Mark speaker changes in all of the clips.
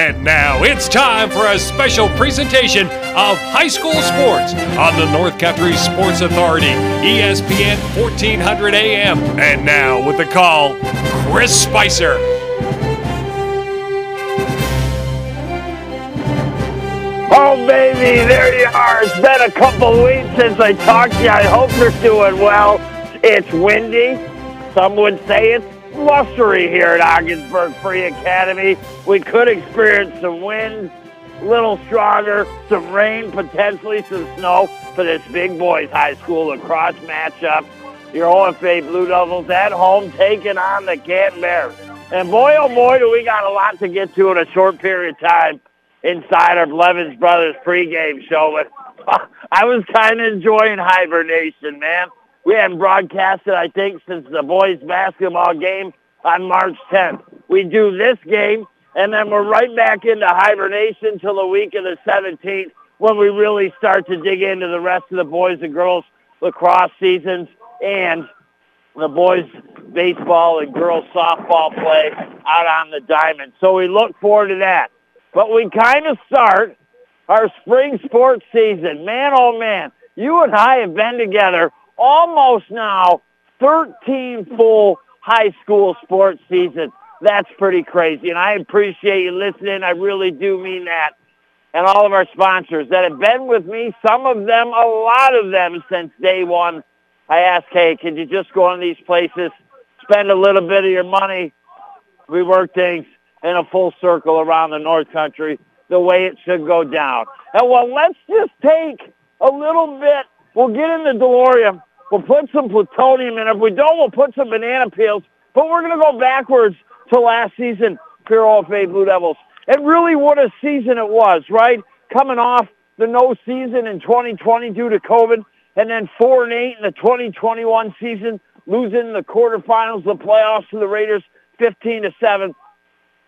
Speaker 1: And now it's time for a special presentation of high school sports on the North Country Sports Authority, ESPN 1400 AM. And now with the call, Chris Spicer.
Speaker 2: Oh, baby, there you are. It's been a couple weeks since I talked to you. I hope you're doing well. It's windy. Some would say it's blustery here at Ogdensburg Free Academy. We could experience some wind, a little stronger, some rain, potentially some snow for this big boys high school lacrosse matchup. Your OFA Blue Devils at home taking on the Canton Bears. And boy, oh boy, do we got a lot to get to in a short period of time inside our Blevins Brothers pregame show. But ah, I was kind of enjoying hibernation, man. We hadn't broadcasted, I think, since the boys' basketball game on March 10th. We do this game, and then we're right back into hibernation till the week of the 17th when we really start to dig into the rest of the boys and girls lacrosse seasons and the boys baseball and girls softball play out on the diamond. So we look forward to that. But we kind of start our spring sports season. Man, oh man, you and I have been together almost now 13 full high school sports season. That's pretty crazy. And I appreciate you listening. I really do mean that. And all of our sponsors that have been with me, some of them, a lot of them since day one. I ask, hey, can you just go on these places, spend a little bit of your money? We work things in a full circle around the North Country the way it should go down. And well, let's just take a little bit. We'll get in the DeLorean. We'll put some plutonium in. If we don't, we'll put some banana peels. But we're going to go backwards to last season for OFA Blue Devils. And really what a season it was, right? Coming off the no season in 2020 due to COVID, and then 4 and 8 in the 2021 season, losing the quarterfinals, the playoffs to the Raiders 15 to 7.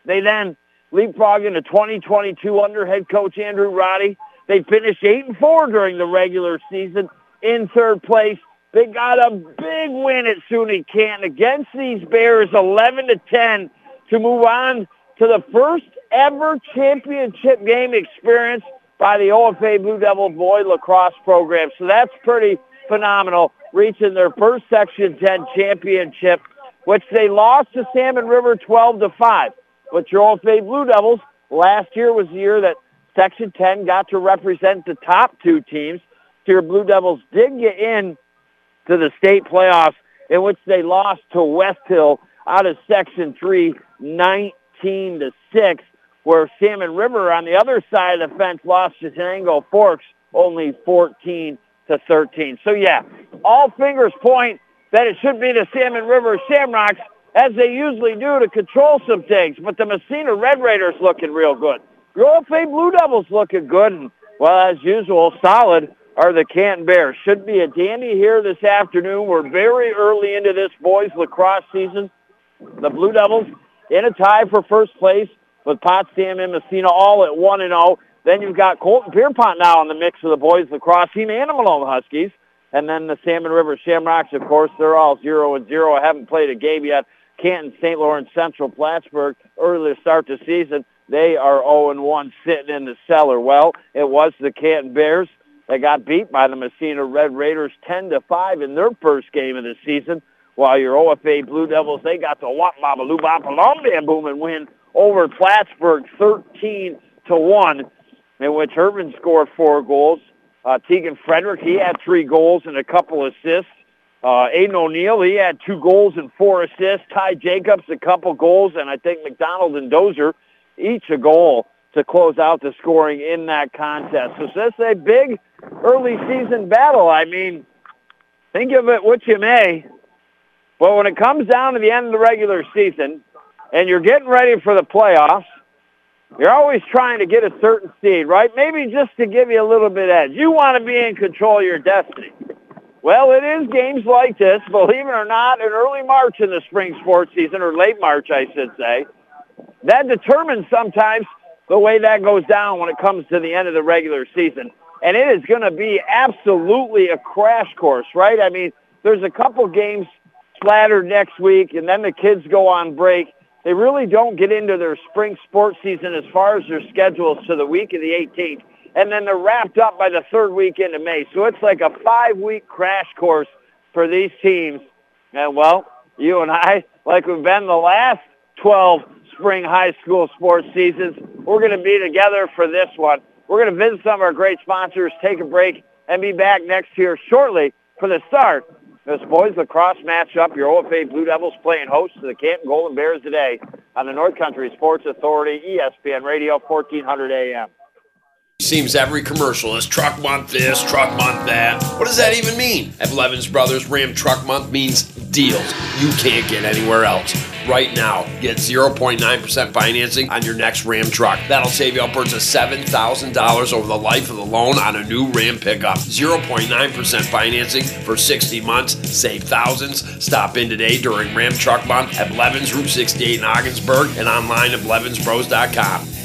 Speaker 2: They then leapfrogged into 2022 under head coach Andrew Roddy. They finished 8 and 4 during the regular season in third place. They got a big win at SUNY Canton against these Bears, 11 to 10, to move on to the first ever championship game experience by the OFA Blue Devil boy lacrosse program. So that's pretty phenomenal, reaching their first Section 10 championship, which they lost to Salmon River 12 to 5. But your OFA Blue Devils, last year was the year that Section 10 got to represent the top two teams. So your Blue Devils did get in to the state playoffs in which they lost to West Hill out of Section 3, 19 to 6, where Salmon River on the other side of the fence lost to Chenango Forks only 14 to 13. So yeah, all fingers point that it should be the Salmon River Shamrocks as they usually do to control some things, but the Massena Red Raiders looking real good. Your OFA Blue Devils looking good, and well, as usual, solid are the Canton Bears. Should be a dandy here this afternoon. We're very early into this boys lacrosse season. The Blue Devils in a tie for first place with Potsdam and Massena all at 1 and 0. Then you've got Colton Pierrepont now in the mix of the boys lacrosse team and the Malone Huskies. And then the Salmon River Shamrocks, of course, they're all 0 and 0. I haven't played a game yet. Canton, St. Lawrence Central, Plattsburgh, early to start the season, they are 0 and 1 sitting in the cellar. Well, it was the Canton Bears they got beat by the Massena Red Raiders 10 to 5 in their first game of the season, while your OFA Blue Devils, they got the Wap Babaloo Bam Bam Boom and win over Plattsburgh 13 to 1, in which Irvin scored four goals. Uh, Tegan Frederick, he had three goals and a couple assists. Uh, Aiden O'Neill, he had two goals and four assists. Ty Jacobs, a couple goals, and I think McDonald and Dozer, each a goal to close out the scoring in that contest. So this is a big early season battle. I mean, think of it what you may, but when it comes down to the end of the regular season and you're getting ready for the playoffs, you're always trying to get a certain seed, right? Maybe just to give you a little bit edge. You want to be in control of your destiny. Well, it is games like this, believe it or not, in early March in the spring sports season, or late March, I should say, that determines sometimes the way that goes down when it comes to the end of the regular season. And it is going to be absolutely a crash course, right? I mean, there's a couple games splattered next week, and then the kids go on break. they really don't get into their spring sports season as far as their schedules to the week of the 18th. And then they're wrapped up by the third weekend of May. So it's like a five-week crash course for these teams. And, well, you and I, like we've been the last 12 spring high school sports seasons, we're going to be together for this one. We're going to visit some of our great sponsors, take a break, and be back next year shortly for the start this boys lacrosse matchup, your OFA Blue Devils playing host to the Canton Golden Bears today on the North Country Sports Authority, ESPN Radio, 1400 AM.
Speaker 3: Seems every commercial is truck month this, truck month that. What does that even mean? At Blevins Brothers, Ram Truck Month means deals you can't get anywhere else. Right now, get 0.9% financing on your next Ram truck. That'll save you upwards of $7,000 over the life of the loan on a new Ram pickup. 0.9% financing for 60 months, save thousands. Stop in today during Ram Truck Month at Blevins Route 68 in Ogdensburg and online at blevinsbros.com.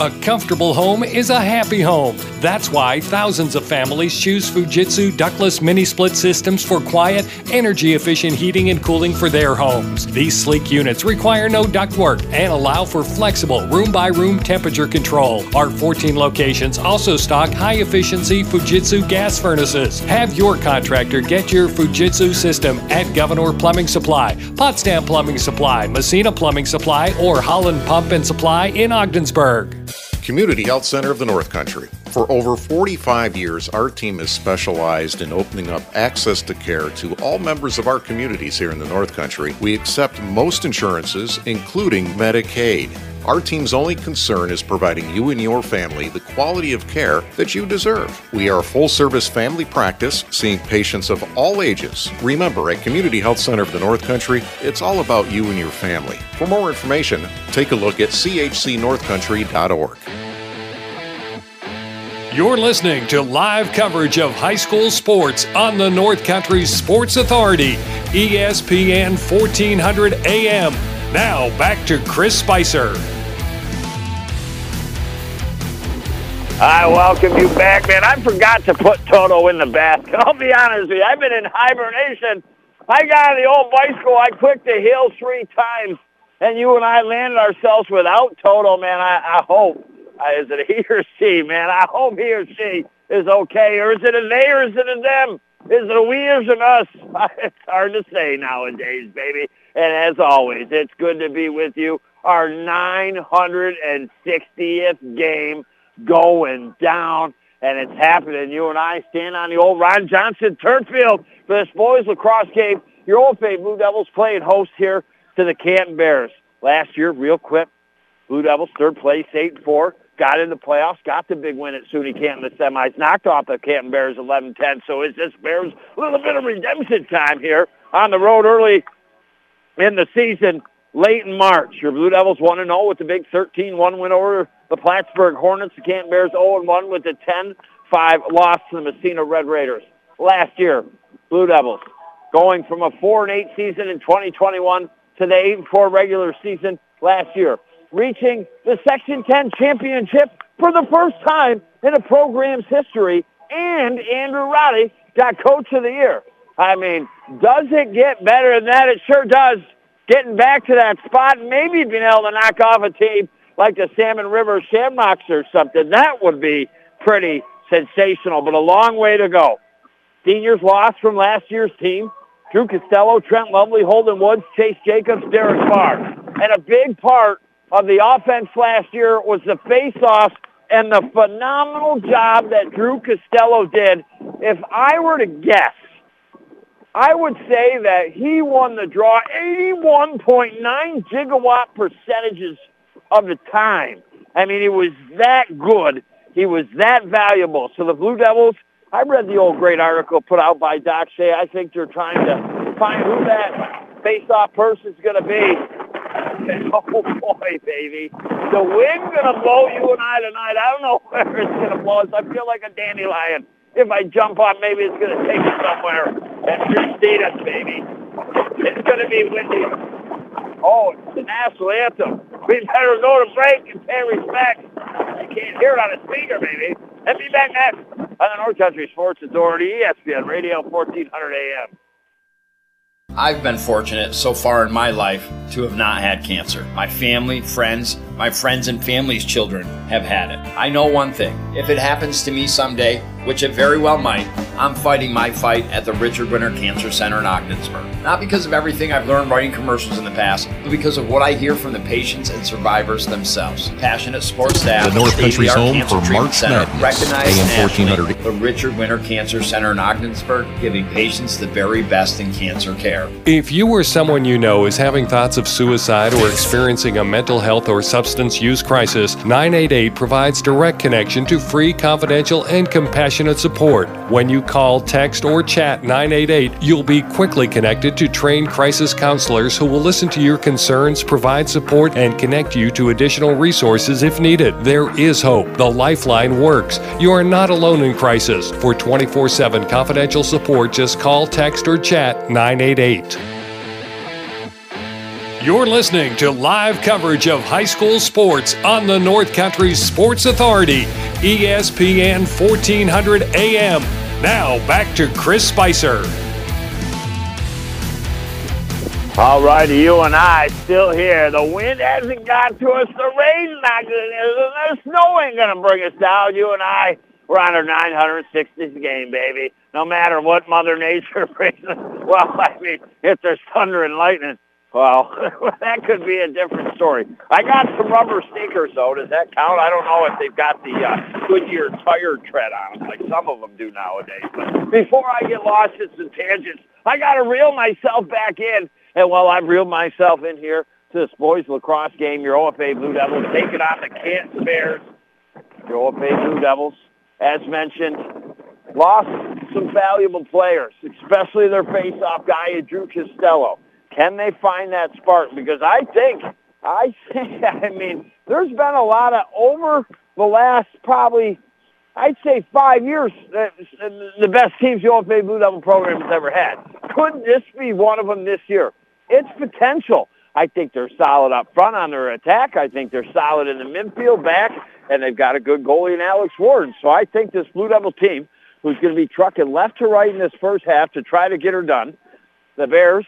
Speaker 1: A comfortable home is a happy home. That's why thousands of families choose Fujitsu ductless mini split systems for quiet, energy efficient heating and cooling for their homes. These sleek units require no ductwork and allow for flexible room by room temperature control. Our 14 locations also stock high efficiency Fujitsu gas furnaces. Have your contractor get your Fujitsu system at Gouverneur Plumbing Supply, Potsdam Plumbing Supply, Massena Plumbing Supply, or Holland Pump and Supply in Ogdensburg.
Speaker 4: Community Health Center of the North Country. For over 45 years, our team has specialized in opening up access to care to all members of our communities here in the North Country. We accept most insurances, including Medicaid. Our team's only concern is providing you and your family the quality of care that you deserve. We are a full service family practice, seeing patients of all ages. Remember, at Community Health Center of the North Country, it's all about you and your family. For more information, take a look at chcnorthcountry.org.
Speaker 1: You're listening to live coverage of high school sports on the North Country Sports Authority, ESPN 1400 AM. Now back to Chris Spicer.
Speaker 2: I welcome you back, man. I forgot to put Toto in the basket. I'll be honest with you. I've been in hibernation. I got on the old bicycle. I clicked the hill three times, and you and I landed ourselves without Toto, man. I, I hope uh, is it he or she, man? I hope he or she is okay. Or is it a they or is it a them? Is it a we or is us? It's hard to say nowadays, baby. And as always, it's good to be with you. Our 960th game going down, and it's happening. You and I stand on the old Ron Johnson turf field for this boys lacrosse game. Your old favorite Blue Devils playing host here to the Canton Bears. Last year, real quick, Blue Devils third place, eight and four got in the playoffs, got the big win at SUNY Canton in the semis, knocked off the Canton Bears 11-10. So it's just Bears a little bit of redemption time here on the road early in the season, late in March. Your Blue Devils 1-0 with the big 13-1 win over the Plattsburgh Hornets. The Canton Bears 0-1 with the 10-5 loss to the Massena Red Raiders. Last year, Blue Devils going from a 4-8 season in 2021 to the 8-4 regular season last year reaching the Section 10 championship for the first time in the program's history. And Andrew Roddy got Coach of the Year. I mean, does it get better than that? It sure does. Getting back to that spot, maybe being able to knock off a team like the Salmon River Shamrocks or something. That would be pretty sensational, but a long way to go. Seniors lost from last year's team. Drew Costello, Trent Lovely, Holden Woods, Chase Jacobs, Derek Farr. And a big part of the offense last year was the face-off and the phenomenal job that Drew Costello did. If I were to guess, I would say that he won the draw 81.9 gigawatt percentages of the time. I mean, he was that good. He was that valuable. So the Blue Devils, I read the old great article put out by Doc Shea. I think they're trying to find who that face-off person's going to be. oh boy, baby. The wind's gonna blow you and I tonight. I don't know where it's gonna blow us. I feel like a dandelion. If I jump on, maybe it's gonna take us somewhere and precede us, baby. It's gonna be windy. Oh, it's the national anthem. We better go to break and pay respect. You can't hear it on a speaker, baby. And be back next on the North Country Sports Authority, ESPN Radio, 1400 AM.
Speaker 5: I've been fortunate so far in my life to have not had cancer. My family, friends, my friends and family's children have had it. I know one thing if it happens to me someday, which it very well might, I'm fighting my fight at the Richard Winter Cancer Center in Ogdensburg. Not because of everything I've learned writing commercials in the past, but because of what I hear from the patients and survivors themselves. Passionate sports staff,
Speaker 4: The North Country's home
Speaker 5: cancer
Speaker 4: for
Speaker 5: treatment
Speaker 4: March
Speaker 5: center,
Speaker 4: Madness,
Speaker 5: recognized
Speaker 4: AM
Speaker 5: nationally,
Speaker 4: 1400.
Speaker 5: the Richard Winter Cancer Center in Ogdensburg, giving patients the very best in cancer care.
Speaker 1: If you or someone you know is having thoughts of suicide or experiencing a mental health or substance use crisis, 988 provides direct connection to free, confidential, and compassionate support. When you call, text, or chat 988, you'll be quickly connected to trained crisis counselors who will listen to your concerns, provide support, and connect you to additional resources if needed. There is hope. The Lifeline works. You are not alone in crisis. For 24 7 confidential support, just call, text, or chat 988. You're listening to live coverage of high school sports on the North Country Sports Authority, ESPN 1400 AM. Now back to Chris Spicer.
Speaker 2: All right, you and I still here. The wind hasn't got to us. The rain's not going to. The snow ain't going to bring us down. You and I, we're on our 960th game, baby. No matter what Mother Nature brings. Well, I mean, if there's thunder and lightning, well, that could be a different story. I got some rubber sneakers, though. Does that count? I don't know if they've got the uh, Goodyear tire tread on them, like some of them do nowadays. But before I get lost in some tangents, I got to reel myself back in. And while I've reeled myself in here to this boys lacrosse game, your OFA Blue Devils taking on the Canton Bears. Your OFA Blue Devils, as mentioned, lost some valuable players, especially their face-off guy, Drew Costello. Can they find that spark? Because I think, I think, I mean, there's been a lot of over the last probably, I'd say five years, uh, the best teams the OFA Blue Devil program has ever had. Could this be one of them this year? It's potential. I think they're solid up front on their attack. I think they're solid in the midfield back, and they've got a good goalie in Alex Ward. So I think this Blue Devil team, who's going to be trucking left to right in this first half to try to get her done, the Bears,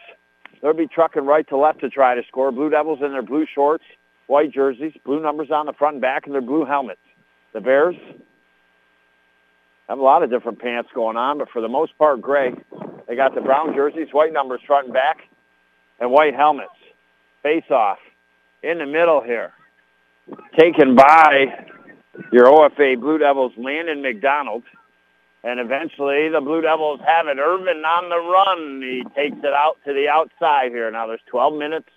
Speaker 2: they'll be trucking right to left to try to score. Blue Devils in their blue shorts, white jerseys, blue numbers on the front and back, and their blue helmets. The Bears have a lot of different pants going on, but for the most part, gray. They got the brown jerseys, white numbers front and back, and white helmets. Face off in the middle here. Taken by your OFA Blue Devils, Landon McDonald. And eventually the Blue Devils have it. Irvin on the run. He takes it out to the outside here. Now there's 12 minutes,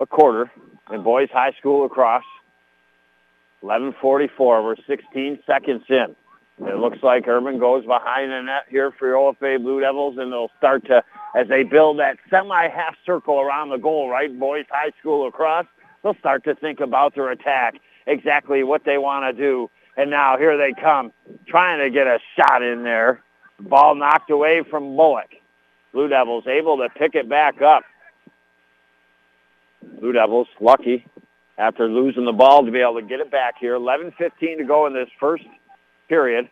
Speaker 2: a quarter in boys high school across. 11:44. We're 16 seconds in. It looks like Irvin goes behind the net here for OFA Blue Devils, and they'll start to, as they build that semi-half circle around the goal, right, boys high school across, they'll start to think about their attack, exactly what they want to do. And now here they come, trying to get a shot in there. Ball knocked away from Bullock. Blue Devils able to pick it back up. Blue Devils lucky after losing the ball to be able to get it back here. 11.15 to go in this first period.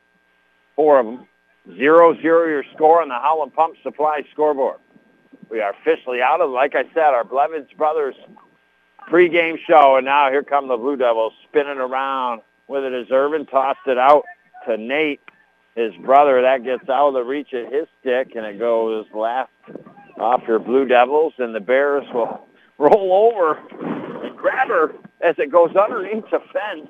Speaker 2: Four of them. Zero, zero your score on the Holland Pump Supply scoreboard. We are officially out of, like I said, our Blevins Brothers pregame show, and now here come the Blue Devils spinning around with it as Irvin tossed it out to Nate, his brother. That gets out of the reach of his stick, and it goes left off your Blue Devils, and the Bears will roll over and grab her as it goes underneath the fence.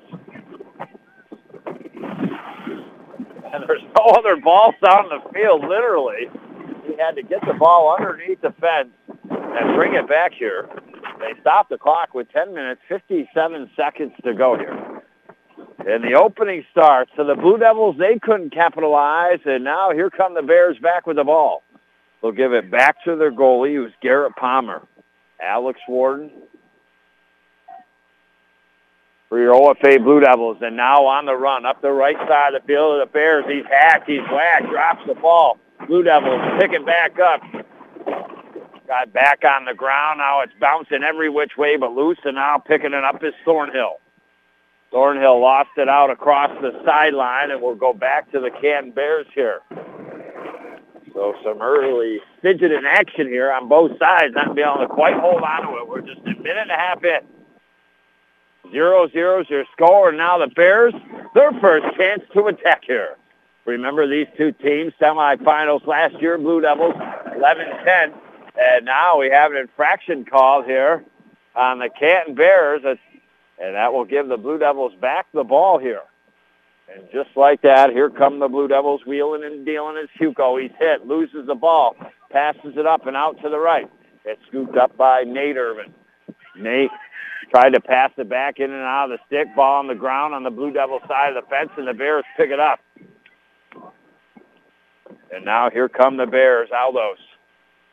Speaker 2: And there's no other balls on the field, literally. He had to get the ball underneath the fence and bring it back here. They stopped the clock with 10 minutes, 57 seconds to go here. And the opening starts. So the Blue Devils, they couldn't capitalize, and now here come the Bears back with the ball. They'll give it back to their goalie, who's Garrett Palmer. Alex Warden for your OFA Blue Devils. And now on the run up the right side of the field of the Bears. He's hacked, he's whacked, drops the ball. Blue Devils pick it back up. Got back on the ground. Now it's bouncing every which way but loose, and now picking it up is Thornhill. Thornhill lost it out across the sideline, and we'll go back to the Canton Bears here. So some early fidget in action here on both sides, not being able to quite hold on to it. We're just a minute and a half in. Zero zero is your score, and now the Bears, their first chance to attack here. Remember these two teams, semifinals last year, Blue Devils, 11-10. And now we have an infraction call here on the Canton Bears, and that will give the Blue Devils back the ball here. And just like that, here come the Blue Devils wheeling and dealing as Hugo. He's hit, loses the ball, passes it up and out to the right. It's scooped up by Nate Irvin. Nate tried to pass it back in and out of the stick, ball on the ground on the Blue Devil side of the fence, and the Bears pick it up. And now here come the Bears. Aldos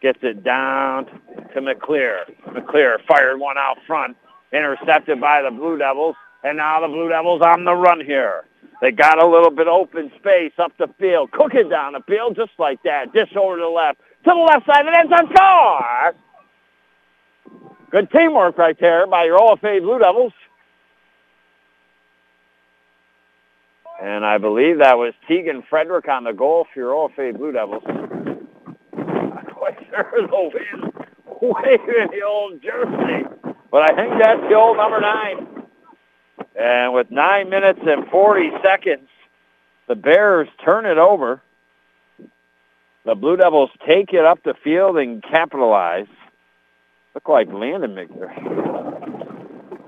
Speaker 2: gets it down to McClear. McClear fired one out front, intercepted by the Blue Devils, and now the Blue Devils on the run here. They got a little bit open space up the field. Cook it down the field just like that. Dish over to the left. To the left side, and it's a score! Good teamwork right there by your OFA Blue Devils. And I believe that was Tegan Frederick on the goal for your OFA Blue Devils. Not quite sure the wind waving the old jersey. But I think that's old number nine. And with nine minutes and 40 seconds, the Bears turn it over. The Blue Devils take it up the field and capitalize. Look like Landon McNair.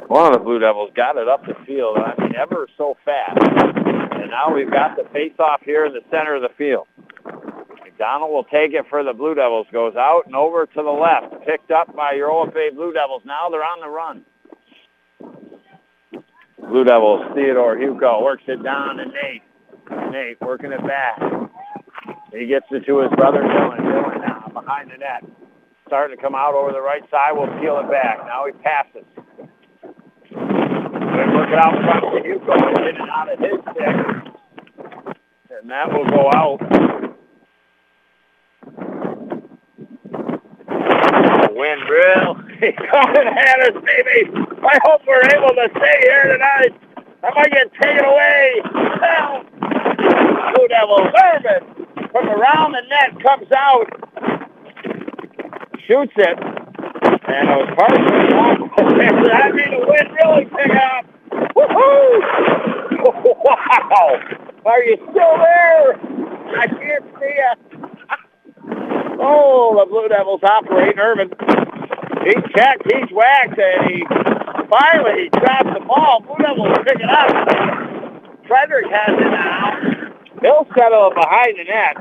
Speaker 2: One of the Blue Devils got it up the field, I mean, ever so fast. And now we've got the face-off here in the center of the field. McDonald will take it for the Blue Devils. Goes out and over to the left. Picked up by your OFA Blue Devils. Now they're on the run. Blue Devils, Theodore Hugo works it down to Nate. Nate working it back. He gets it to his brother Dylan. Dylan now behind the net. Starting to come out over the right side. We'll peel it back. Now he passes. Work it out front to Hugo get it out of his stick. And that will go out. Wind drill. He coming at us, baby. I hope we're able to stay here tonight. I might get taken away. Blue Devils, Irvin from around the net comes out, shoots it, and it was partially. I mean, the wind really picked up. Woohoo! Wow! Are you still there? I can't see you. Oh, the Blue Devils operate. Irvin, he's checked, he's whacked, and he finally drops the ball. Blue Devils pick it up. Frederick has it now. He'll settle behind the net.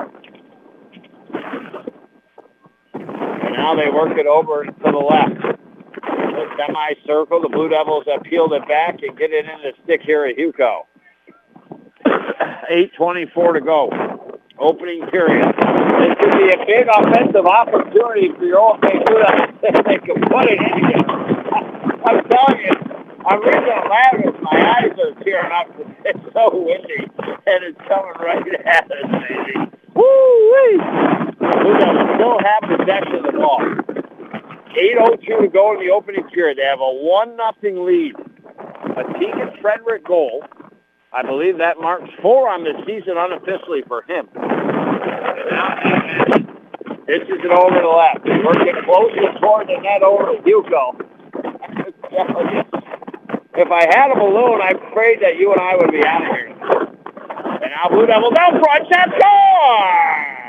Speaker 2: And now they work it over to the left. The semi-circle. The Blue Devils have peeled it back and get it in the stick here at Hugo. 8.24 to go. Opening period. This could be a big offensive opportunity for your old Devils if they can put it in. I'm telling you, I'm reading it loud my eyes are tearing up. It's so windy, and it's coming right at us, baby. Woo-wee! Devils still have possession of the ball. 8.02 to go in the opening period. They have a 1 nothing lead. A Tegan Frederick goal. I believe that marks four on the season unofficially for him. This is an over the left. Working closer toward the net over to Hugo. if I had a balloon, I'm afraid that you and I would be out of here. And now Blue Devils out front. Shot score!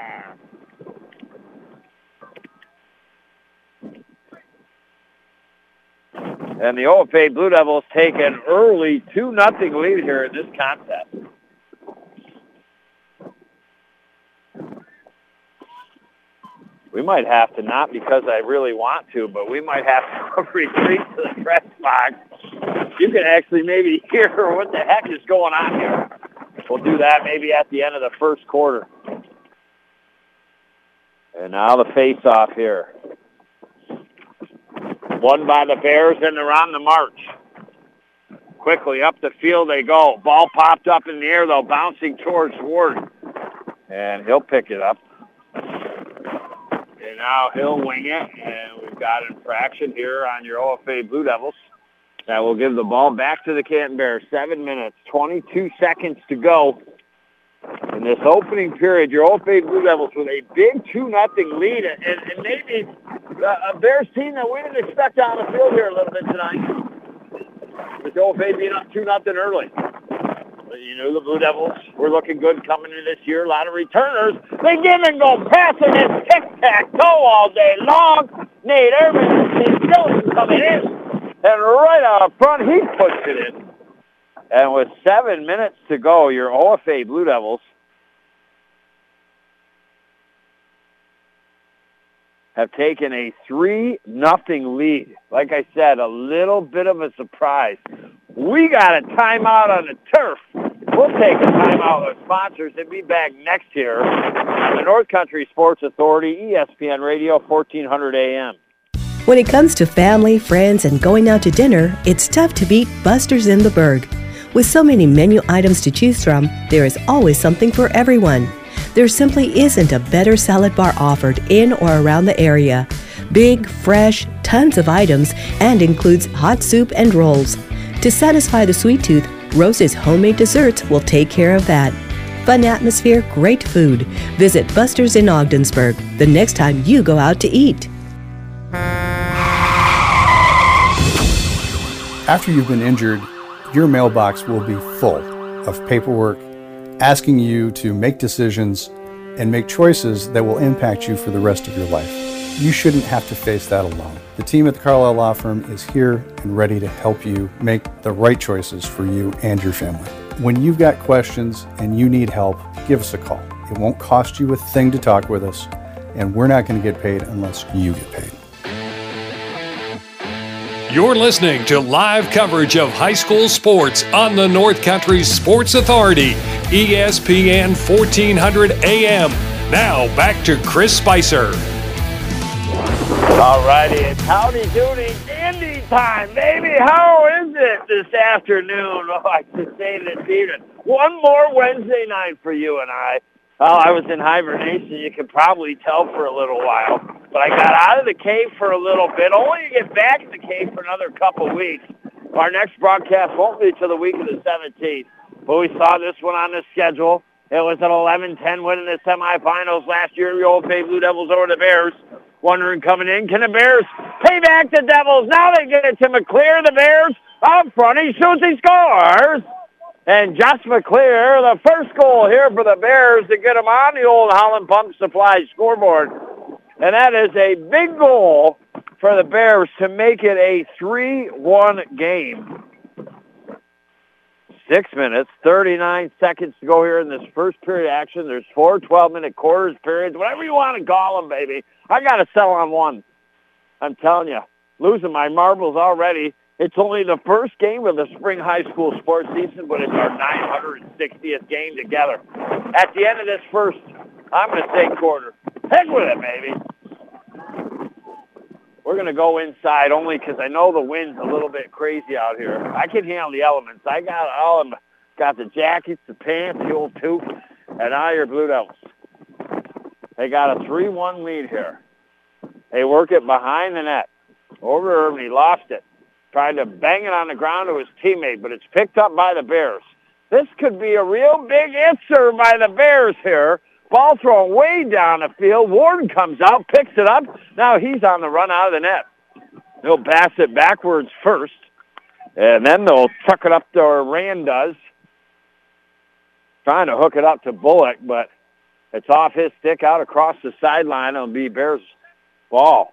Speaker 2: And the OFA Blue Devils take an early 2 nothing lead here in this contest. We might have to, not because I really want to, but we might have to retreat to the press box. You can actually maybe hear what the heck is going on here. We'll do that maybe at the end of the first quarter. And now the face-off here. Won by the Bears, and they're on the march. Quickly up the field they go. Ball popped up in the air, though, bouncing towards Ward. And he'll pick it up. And now he'll wing it, and we've got infraction here on your OFA Blue Devils. That will give the ball back to the Canton Bears. Seven minutes, 22 seconds to go in this opening period, your Old Bay Blue Devils with a big 2 nothing lead, and, and maybe uh, a Bears team that we didn't expect on the field here a little bit tonight. With Old Bay being up 2 nothing early. But you know, the Blue Devils were looking good coming into this year. A lot of returners. They and go passing this tic-tac-toe all day long. Nate Irvin and Jones coming in. And right out front, he puts it in. And with seven minutes to go, your OFA Blue Devils have taken a 3 nothing lead. Like I said, a little bit of a surprise. We got a timeout on the turf. We'll take a timeout with sponsors and be back next year on the North Country Sports Authority, ESPN Radio, 1400 AM.
Speaker 6: When it comes to family, friends, and going out to dinner, it's tough to beat Buster's in the Berg. With so many menu items to choose from, there is always something for everyone. There simply isn't a better salad bar offered in or around the area. Big, fresh, tons of items, and includes hot soup and rolls. To satisfy the sweet tooth, Rose's homemade desserts will take care of that. Fun atmosphere, great food. Visit Buster's in Ogdensburg the next time you go out to eat.
Speaker 7: After you've been injured, your mailbox will be full of paperwork asking you to make decisions and make choices that will impact you for the rest of your life. You shouldn't have to face that alone. The team at the Carlisle Law Firm is here and ready to help you make the right choices for you and your family. When you've got questions and you need help, give us a call. It won't cost you a thing to talk with us, and we're not going to get paid unless you get paid.
Speaker 1: You're listening to live coverage of high school sports on the North Country Sports Authority, ESPN 1400 AM. Now back to Chris Spicer.
Speaker 2: All righty, it's howdy doody dandy time, baby. How is it this afternoon? Oh, I should say this evening. One more Wednesday night for you and I. Well, I was in hibernation. You could probably tell for a little while. But I got out of the cave for a little bit, only to get back in the cave for another couple weeks. Our next broadcast won't be till the week of the 17th. But we saw this one on the schedule. It was an 11-10 win in the semifinals last year. The Old Bay Blue Devils over the Bears. Wondering coming in, can the Bears pay back the Devils? Now they get it to McClear. The Bears up front. He shoots, he scores. And Josh McClear, the first goal here for the Bears to get them on the old Holland Pump Supply scoreboard. And that is a big goal for the Bears to make it a 3-1 game. Six minutes, 39 seconds to go here in this first period action. There's four 12-minute quarters, periods, whatever you want to call them, baby. I got to sell on one. I'm telling you, losing my marbles already. It's only the first game of the spring high school sports season, but it's our 960th game together. At the end of this first, I'm going to say quarter. Heck with it, baby. We're going to go inside only because I know the wind's a little bit crazy out here. I can handle the elements. I got all of. Got the jackets, the pants, the old toque, and now your Blue Devils. They got a 3-1 lead here. They work it behind the net. Over Irvin, he lost it tried to bang it on the ground to his teammate, but it's picked up by the Bears. This could be a real big answer by the Bears here. Ball thrown way down the field. Warden comes out, picks it up. Now he's on the run out of the net. They'll pass it backwards first, and then they'll chuck it up to Rand does. Trying to hook it up to Bullock, but it's off his stick out across the sideline. It'll be Bears ball.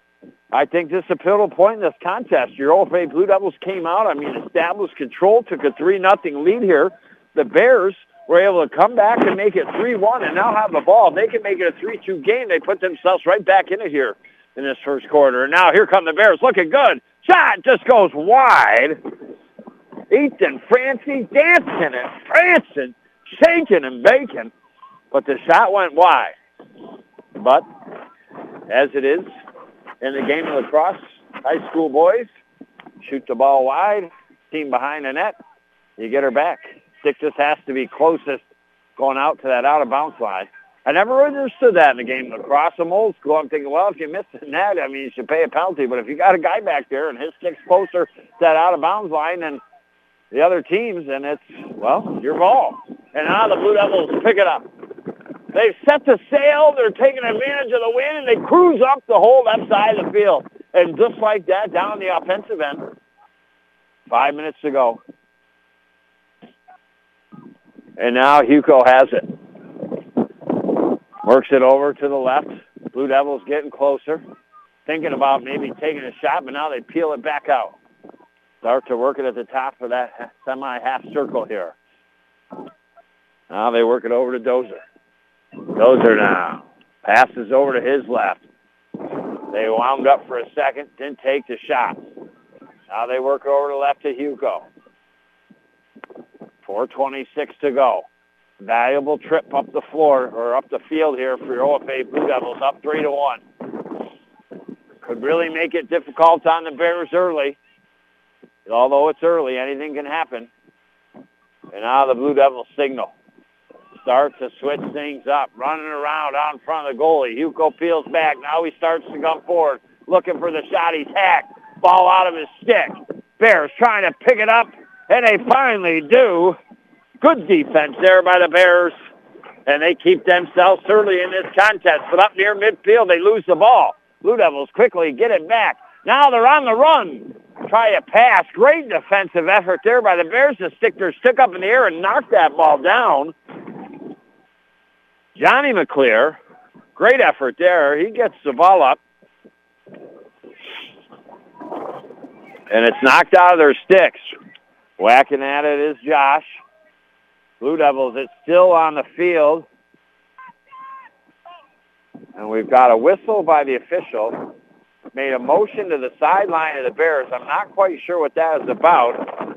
Speaker 2: I think this is a pivotal point in this contest. Your Old Bay Blue Devils came out, I mean, established control, took a 3 nothing lead here. The Bears were able to come back and make it 3-1 and now have the ball. They can make it a 3-2 game, they put themselves right back into here in this first quarter. And now here come the Bears looking good. Shot just goes wide. Ethan Francie dancing and prancing, shaking and baking. But the shot went wide. But as it is, in the game of lacrosse. High school boys shoot the ball wide, team behind the net. You get her back. Stick just has to be closest going out to that out-of-bounds line. I never understood that in the game of lacrosse. I'm old school. I'm thinking, well, if you miss the net, I mean, you should pay a penalty. But if you got a guy back there and his stick's closer to that out-of-bounds line than the other teams, then it's, well, your ball. And now the Blue Devils pick it up. They've set the sail. They're taking advantage of the wind, and they cruise up the whole left side of the field. And just like that, down the offensive end, five minutes to go. And now Hugo has it. Works it over to the left. Blue Devils getting closer. Thinking about maybe taking a shot, but now they peel it back out. Start to work it at the top of that semi-half circle here. Now they work it over to Dozer. Dozer now. Passes over to his left. They wound up for a second, didn't take the shot. Now they work over to left to Hugo. 426 to go. Valuable trip up the floor or up the field here for your OFA Blue Devils, up three to one. Could really make it difficult on the Bears early. Although it's early, anything can happen. And now the Blue Devils signal. Start to switch things up, running around out in front of the goalie. Hugo peels back. Now he starts to come forward, looking for the shot. He's hacked. Ball out of his stick. Bears trying to pick it up, and they finally do. Good defense there by the Bears, and they keep themselves early in this contest. But up near midfield, they lose the ball. Blue Devils quickly get it back. Now they're on the run. Try a pass. Great defensive effort there by the Bears to stick their stick up in the air and knock that ball down. Johnny McClear, great effort there. He gets the ball up. And it's knocked out of their sticks. Whacking at it is Josh. Blue Devils, it's still on the field. And we've got a whistle by the official. Made a motion to the sideline of the Bears. I'm not quite sure what that is about.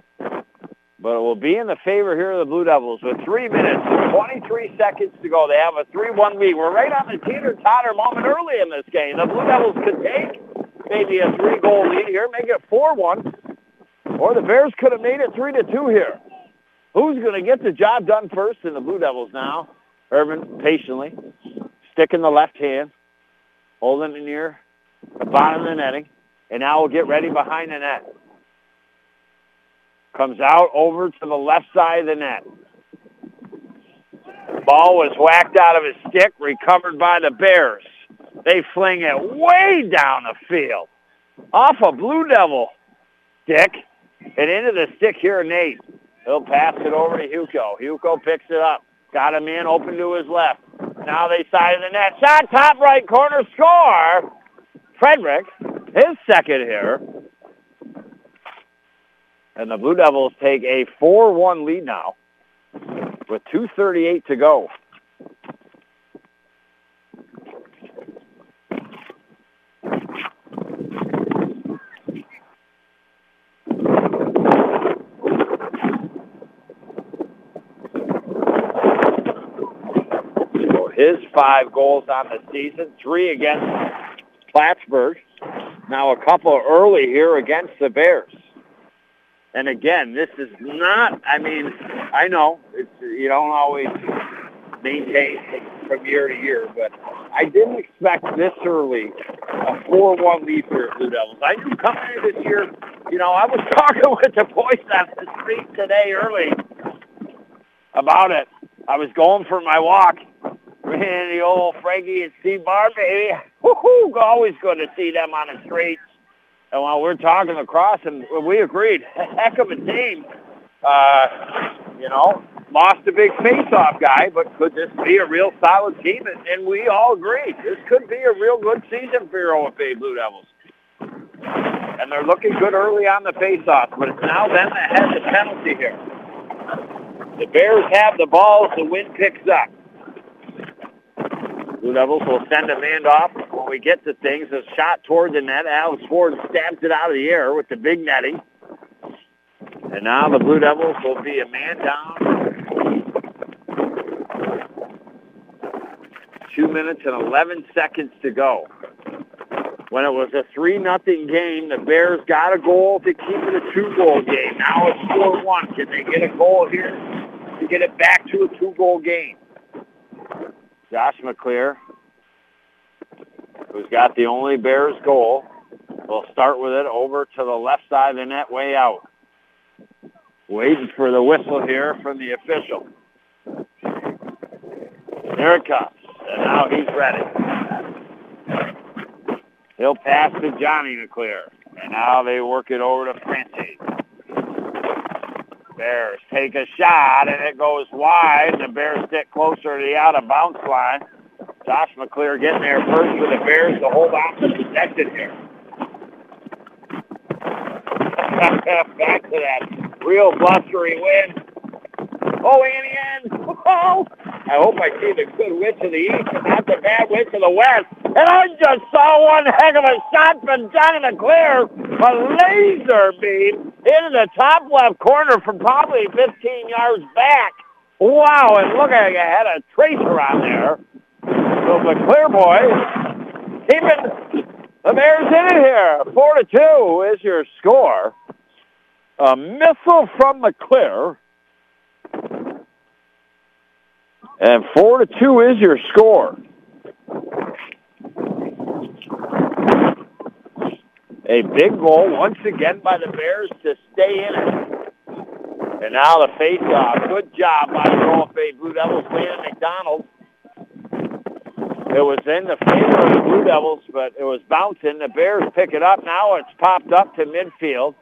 Speaker 2: But it will be in the favor here of the Blue Devils with three minutes and 23 seconds to go. They have a 3-1 lead. We're right on the teeter-totter moment early in this game. The Blue Devils could take maybe a three-goal lead here, make it 4-1. Or the Bears could have made it 3-2 here. Who's going to get the job done first in the Blue Devils now? Irvin patiently sticking the left hand, holding it near the bottom of the netting, and now we'll get ready behind the net. Comes out over to the left side of the net. Ball was whacked out of his stick, recovered by the Bears. They fling it way down the field. Off a Blue Devil stick and into the stick here, Nate. He'll pass it over to Hugo. Hugo picks it up. Got him in, open to his left. Now they side of the net. Shot top right corner. Score. Frederick, his second here. And the Blue Devils take a 4-1 lead now with 2.38 to go. His five goals on the season, three against Plattsburgh. Now a couple early here against the Bears. And again, this is not, I mean, I know it's, you don't always maintain from year to year, but I didn't expect this early a 4-1 lead for Blue Devils. I knew coming into this year, you know, I was talking with the boys on the street today early about it. I was going for my walk Man, the old Frankie and Steve Barr, baby. Eh, woo-hoo, always good to see them on the streets. And while we're talking across, and we agreed, heck of a team. Uh, you know, lost a big face-off guy, but could this be a real solid team? And, we all agreed this could be a real good season for your OFA Blue Devils. And they're looking good early on the face-off, but it's now them that has the penalty here. The Bears have the ball the wind picks up. Blue Devils will send a man off when we get to things. A shot toward the net. Alex Ford stabs it out of the air with the big netting. And now the Blue Devils will be a man down. Two minutes and 11 seconds to go. When it was a 3 nothing game, the Bears got a goal to keep it a two-goal game. Now it's 4-1. Can they get a goal here to get it back to a two-goal game? Josh McClear, who's got the only Bears goal, will start with it over to the left side of the net, way out. Waiting for the whistle here from the official. Here it comes. And now he's ready. He'll pass to Johnny McClear. And now they work it over to Francie. Bears take a shot, and it goes wide. The Bears stick closer to the out-of-bounds line. Josh McClear getting there first for the Bears hold on to possession here. Back to that real blustery wind. Oh, Annie Ann. Oh, I hope I see the good wind to the east and not the bad wind to the west. And I just saw one heck of a shot from Johnny McClear. A laser beam into the top left corner from probably 15 yards back. Wow, and look, like I had a tracer on there. So McClear boy keeping the Bears in it here. Four to two is your score. A missile from McClear. And four to two is your score. A big goal once again by the Bears to stay in it. And now the face-off. Uh, good job by the Blue Devils, Landon McDonald. It was in the favor of the Blue Devils, but it was bouncing. The Bears pick it up. Now it's popped up to midfield.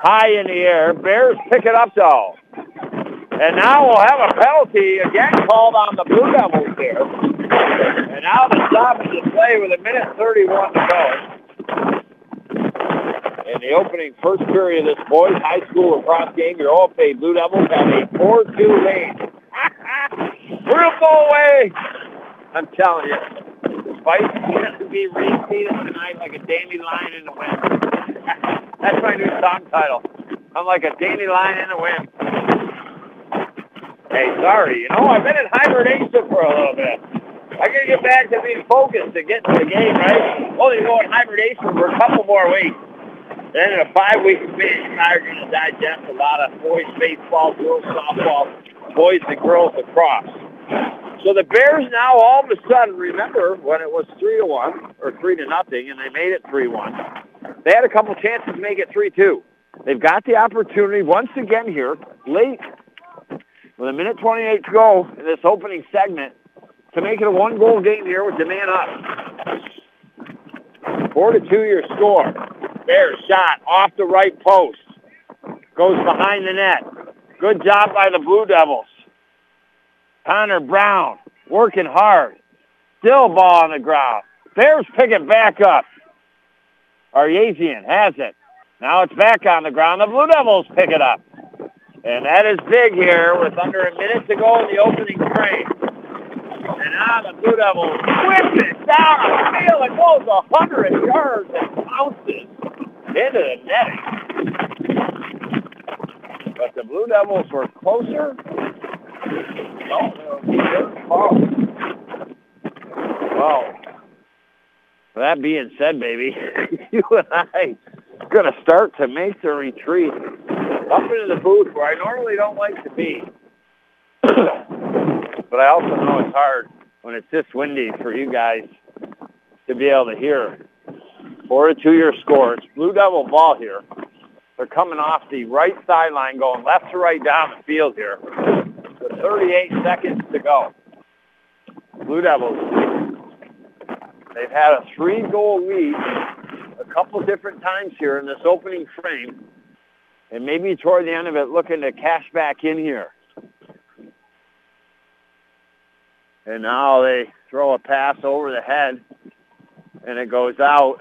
Speaker 2: High in the air. Bears pick it up, though. And now we'll have a penalty again called on the Blue Devils here. And now the stoppage of play with a minute 31 to go. In the opening first period of this boys high school lacrosse game, your all paid Blue Devils have a 4-2 lead. Go away. I'm telling you, the fight has to be repeated tonight like a dandelion in the wind. That's my new song title. I'm like a dandelion in the wind. Hey, sorry. You know, I've been in hibernation for a little bit. I gotta get back to being focused to get to the game, right? Only going in hibernation for a couple more weeks. Then in a five-week span, you're going to digest a lot of boys baseball, girls softball, boys and girls lacrosse. So the Bears now all of a sudden remember when it was three to one or three to nothing, and they made it three one. They had a couple chances to make it three two. They've got the opportunity once again here late with a minute 28 to go in this opening segment to make it a one-goal game here with the man up. Four to two your score. Bears shot off the right post. Goes behind the net. Good job by the Blue Devils. Connor Brown working hard. Still ball on the ground. Bears pick it back up. Aryazian has it. Now it's back on the ground. The Blue Devils pick it up. And that is big here with under a minute to go in the opening frame. And now the Blue Devils whip it down the field. It goes 100 yards and bounces into the netting. But the Blue Devils were closer. Oh no, well, that being said, baby, you and I are going to start to make the retreat up into the booth where I normally don't like to be. but I also know it's hard when it's this windy for you guys to be able to hear. Four to two your score. It's Blue Devil ball here. They're coming off the right sideline, going left to right down the field here. With 38 seconds to go. Blue Devils, they've had a three-goal lead a couple different times here in this opening frame. And maybe toward the end of it, looking to cash back in here. And now they throw a pass over the head, and it goes out.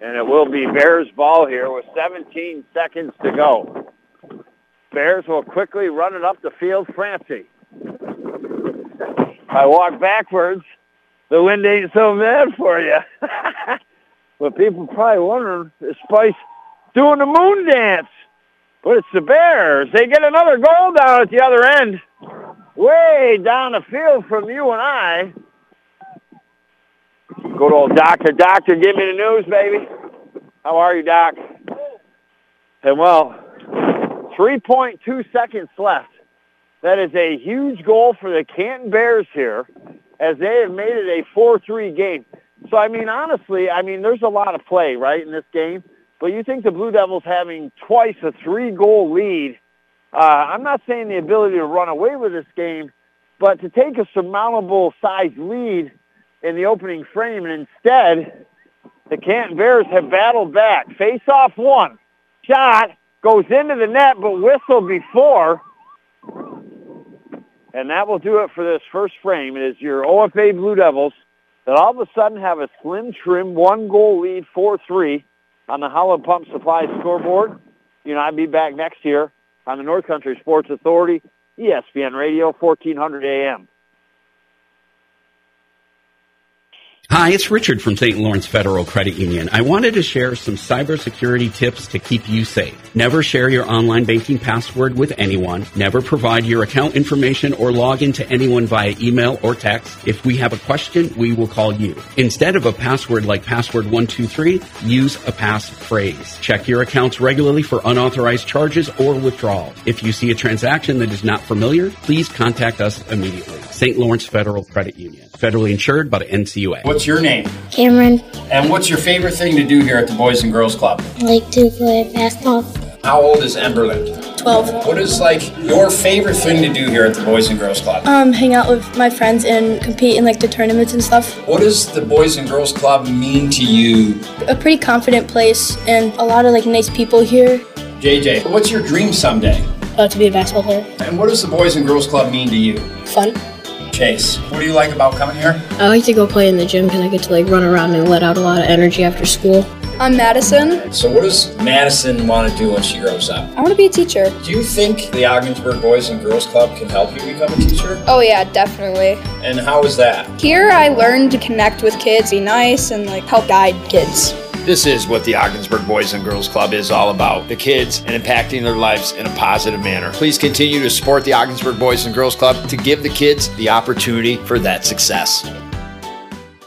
Speaker 2: And it will be Bears ball here with 17 seconds to go. Bears will quickly run it up the field. Francie. I walk backwards. The wind ain't so bad for you. but people probably wondering, is Spice doing the moon dance? But it's the Bears. They get another goal down at the other end. Way down the field from you and I. Good old doctor. Doctor, give me the news, baby. How are you, Doc? And well, 3.2 seconds left. That is a huge goal for the Canton Bears here as they have made it a 4-3 game. So, I mean, honestly, I mean, there's a lot of play, right, in this game. But you think the Blue Devils having twice a three-goal lead, Uh, I'm not saying the ability to run away with this game, but to take a surmountable size lead in the opening frame, and instead, the Canton Bears have battled back. Face off one. Shot goes into the net, but whistled before. And that will do it for this first frame. It is your OFA Blue Devils that all of a sudden have a slim trim one goal lead 4-3 on the Howland Pump Supply scoreboard. You know, I'll be back next year on the North Country Sports Authority, ESPN Radio, 1400 AM.
Speaker 8: Hi, it's Richard from St. Lawrence Federal Credit Union. I wanted to share some cybersecurity tips to keep you safe. Never share your online banking password with anyone. Never provide your account information or log into anyone via email or text. If we have a question, we will call you. Instead of a password like password123, use a passphrase. Check your accounts regularly for unauthorized charges or withdrawal. If you see a transaction that is not familiar, please contact us immediately. St. Lawrence Federal Credit Union. Federally insured by the NCUA.
Speaker 5: What's your name?
Speaker 9: Cameron.
Speaker 5: And what's your favorite thing to do here at the Boys and Girls Club?
Speaker 9: I like to play basketball.
Speaker 5: How old is Emberland?
Speaker 10: 12.
Speaker 5: What is like your favorite thing to do here at the Boys and Girls Club?
Speaker 10: Um, hang out with my friends and compete in like the tournaments and stuff.
Speaker 5: What does the Boys and Girls Club mean to you?
Speaker 10: A pretty confident place and a lot of like nice people here.
Speaker 5: JJ, what's your dream someday?
Speaker 10: Uh, to be a basketball player.
Speaker 5: And what does the Boys and Girls Club mean to you?
Speaker 10: Fun.
Speaker 5: Chase, what do you like about coming here?
Speaker 11: I like to go play in the gym because I get to like run around and let out a lot of energy after school.
Speaker 10: I'm Madison.
Speaker 5: So, what does Madison want to do when she grows up?
Speaker 10: I want to be a teacher.
Speaker 5: Do you think the Ogdensburg Boys and Girls Club can help you become a teacher?
Speaker 10: Oh, yeah, definitely.
Speaker 5: And how is that?
Speaker 10: Here, I learned to connect with kids, be nice, and like help guide kids.
Speaker 3: This is what the Ogdensburg Boys and Girls Club is all about the kids and impacting their lives in a positive manner. Please continue to support the Ogdensburg Boys and Girls Club to give the kids the opportunity for that success.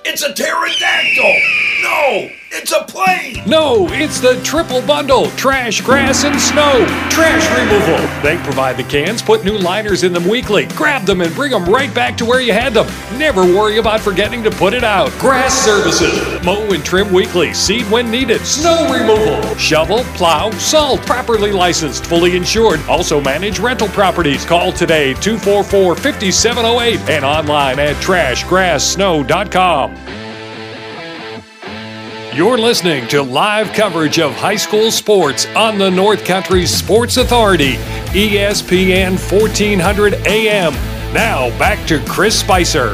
Speaker 3: It's a pterodactyl! No! It's a plane!
Speaker 1: No, it's the triple bundle trash, grass, and snow. Trash removal. They provide the cans, put new liners in them weekly, grab them, and bring them right back to where you had them. Never worry about forgetting to put it out. Grass services. Mow and trim weekly, seed when needed. Snow removal. Shovel, plow, salt. Properly licensed, fully insured. Also manage rental properties. Call today 244 5708 and online at trashgrasssnow.com. You're listening to live coverage of high school sports on the North Country Sports Authority, ESPN 1400 AM. Now back to Chris Spicer.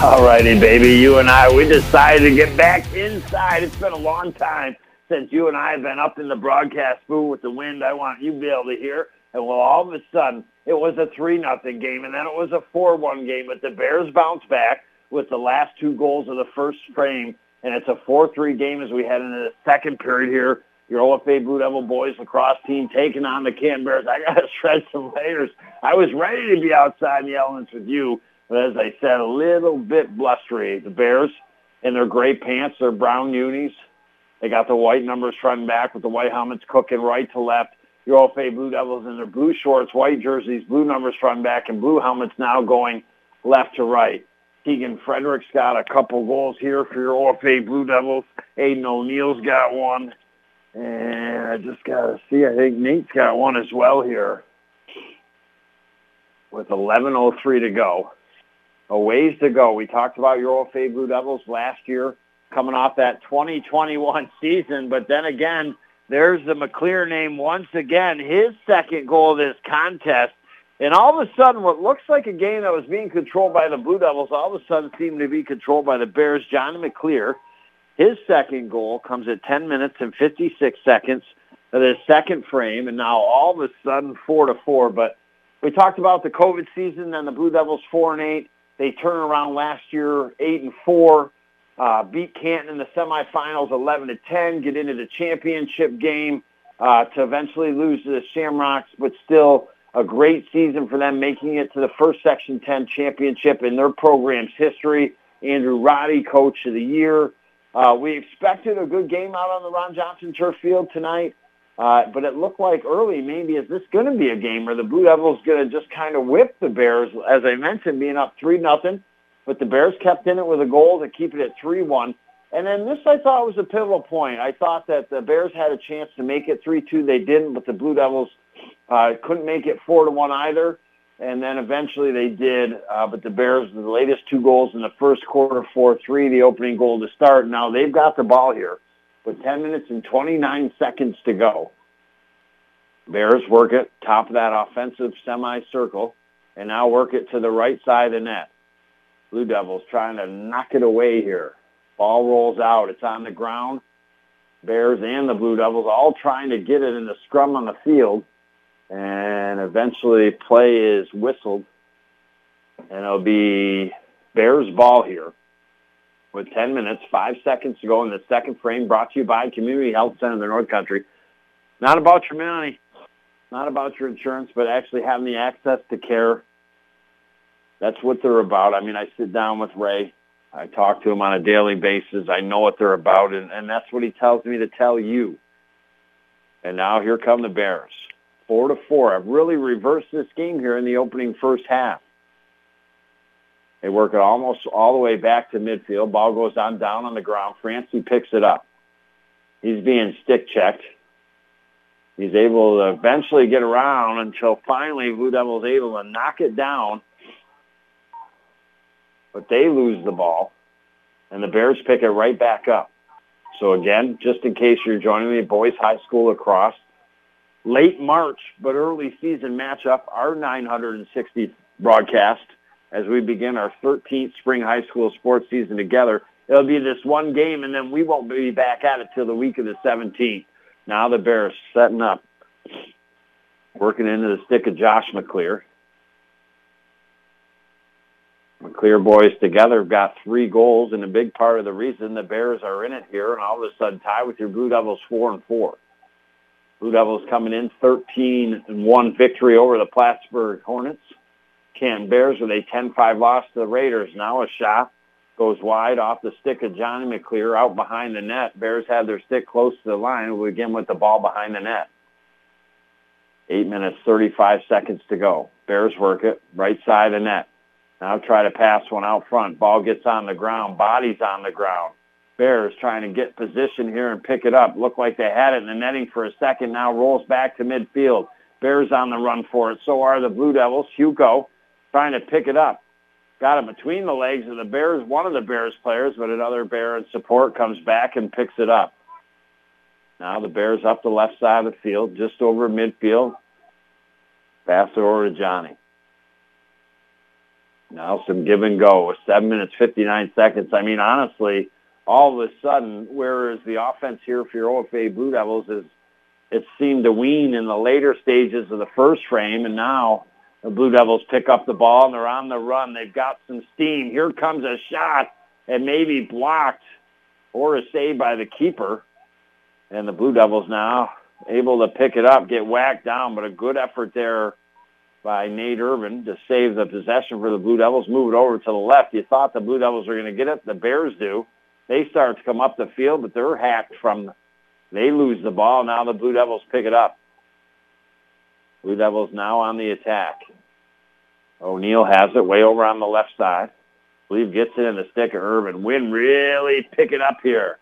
Speaker 2: All righty, baby. You and I, we decided to get back inside. It's been a long time since you and I have been up in the broadcast booth with the wind. I want you to be able to hear. And well, all of a sudden, it was a 3 nothing game, and then it was a 4-1 game. But the Bears bounced back with the last two goals of the first frame, and it's a 4-3 game as we head into the second period here. Your OFA Blue Devil boys lacrosse team taking on the Canton Bears. I got to shred some layers. I was ready to be outside in the elements with you, but as I said, a little bit blustery. The Bears in their gray pants, their brown unis. They got the white numbers front and back with the white helmets cooking right to left. Your OFA Blue Devils in their blue shorts, white jerseys, blue numbers front and back, and blue helmets now going left to right. Keegan Frederick's got a couple goals here for your OFA Blue Devils. Aiden O'Neill's got one. And I just got to see, I think Nate's got one as well here with 11.03 to go. A ways to go. We talked about your OFA Blue Devils last year coming off that 2021 season, but then again, there's the McClear name once again, his second goal of this contest. And all of a sudden, what looks like a game that was being controlled by the Blue Devils all of a sudden seemed to be controlled by the Bears. Johnny McClear, his second goal comes at 10 minutes and 56 seconds of the second frame, and now all of a sudden 4 to 4. But we talked about the COVID season and the Blue Devils 4 and 8. They turn around last year 8 and 4. Uh, beat Canton in the semifinals 11 to 10, get into the championship game uh, to eventually lose to the Shamrocks, but still a great season for them, making it to the first Section 10 championship in their program's history. Andrew Roddy, Coach of the Year. Uh, we expected a good game out on the Ron Johnson turf field tonight, uh, but it looked like early maybe is this going to be a game where the Blue Devils going to just kind of whip the Bears, as I mentioned, being up 3 nothing. But the Bears kept in it with a goal to keep it at 3-1. And then this I thought was a pivotal point. I thought that the Bears had a chance to make it 3-2. They didn't, but the Blue Devils uh, couldn't make it 4 to one either. And then eventually they did. Uh, but the Bears, the latest two goals in the first quarter, 4-3, the opening goal to start. Now they've got the ball here with 10 minutes and 29 seconds to go. Bears work it, top of that offensive semicircle, and now work it to the right side of the net. Blue Devils trying to knock it away here. Ball rolls out. It's on the ground. Bears and the Blue Devils all trying to get it in the scrum on the field. And eventually play is whistled. And it'll be Bears ball here with 10 minutes, 5 seconds to go in the second frame brought to you by Community Health Center of the North Country. Not about your money, not about your insurance, but actually having the access to care. That's what they're about. I mean, I sit down with Ray I talk to him on a daily basis. I know what they're about, and, and that's what he tells me to tell you. And now here come the Bears. Four to four. I've really reversed this game here in the opening first half. They work it almost all the way back to midfield. Ball goes on down on the ground. Francie picks it up. He's being stick checked. He's able to eventually get around until finally Blue Devils able to knock it down but they lose the ball, and the Bears pick it right back up. So again, just in case you're joining me, boys high school lacrosse, late March but early season matchup, our 960 broadcast as we begin our 13th spring high school sports season together. It'll be this one game, and then we won't be back at it till the week of the 17th. Now the Bears setting up, working into the stick of Josh McClear. McClear boys together have got three goals, and a big part of the reason the Bears are in it here, and all of a sudden tie with your Blue Devils four and four. Blue Devils coming in 13 and one victory over the Plattsburgh Hornets. Can Bears with a 10-5 loss to the Raiders. Now a shot goes wide off the stick of Johnny McClear out behind the net. Bears had their stick close to the line. We begin with the ball behind the net. Eight minutes, 35 seconds to go. Bears work it right side of the net. Now try to pass one out front. Ball gets on the ground. Body's on the ground. Bears trying to get position here and pick it up. Looked like they had it in the netting for a second. Now rolls back to midfield. Bears on the run for it. So are the Blue Devils. Hugo trying to pick it up. Got it between the legs of the Bears, one of the Bears players, but another Bear in support comes back and picks it up. Now the Bears up the left side of the field, just over midfield. Pass over to Johnny. Now some give and go. Seven minutes, 59 seconds. I mean, honestly, all of a sudden, whereas the offense here for your OFA Blue Devils is, it seemed to wean in the later stages of the first frame, and now the Blue Devils pick up the ball and they're on the run. They've got some steam. Here comes a shot and maybe blocked or a save by the keeper. And the Blue Devils now able to pick it up, get whacked down, but a good effort there by Nate Irvin to save the possession for the Blue Devils. Move it over to the left. You thought the Blue Devils were going to get it. The Bears do. They start to come up the field, but they're hacked from. They lose the ball. Now the Blue Devils pick it up. Blue Devils now on the attack. O'Neill has it way over on the left side. I believe gets it in the stick of Irvin. Win really picking up here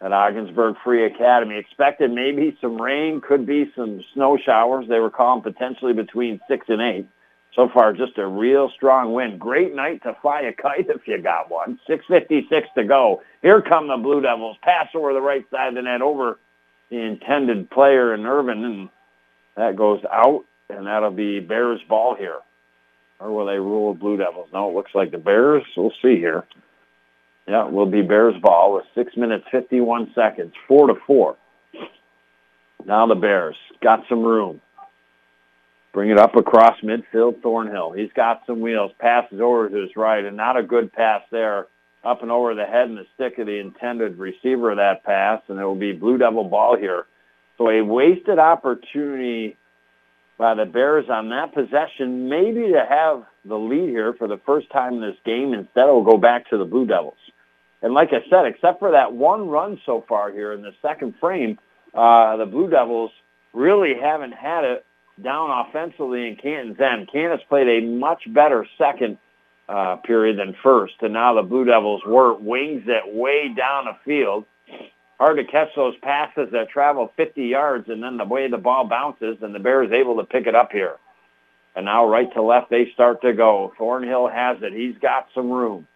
Speaker 2: at Ogdensburg Free Academy. Expected maybe some rain, could be some snow showers. They were calling potentially between six and eight. So far, just a real strong wind. Great night to fly a kite if you got one. 6.56 to go. Here come the Blue Devils. Pass over the right side of the net over the intended player in Irvin, and that goes out, and that'll be Bears ball here. Or will they rule Blue Devils? No, it looks like the Bears. We'll see here. Yeah, will be Bears ball with six minutes, 51 seconds, four to four. Now the Bears got some room. Bring it up across midfield, Thornhill. He's got some wheels. Passes over to his right, and not a good pass there. Up and over the head and the stick of the intended receiver of that pass, and it will be Blue Devil ball here. So a wasted opportunity by the Bears on that possession, maybe to have the lead here for the first time in this game. Instead, it will go back to the Blue Devils. And like I said, except for that one run so far here in the second frame, uh, the Blue Devils really haven't had it down offensively in Canton's end. Canton's played a much better second uh, period than first. And now the Blue Devils were wings it way down the field. Hard to catch those passes that travel 50 yards, and then the way the ball bounces, and the Bears able to pick it up here. And now right to left, they start to go. Thornhill has it. He's got some room.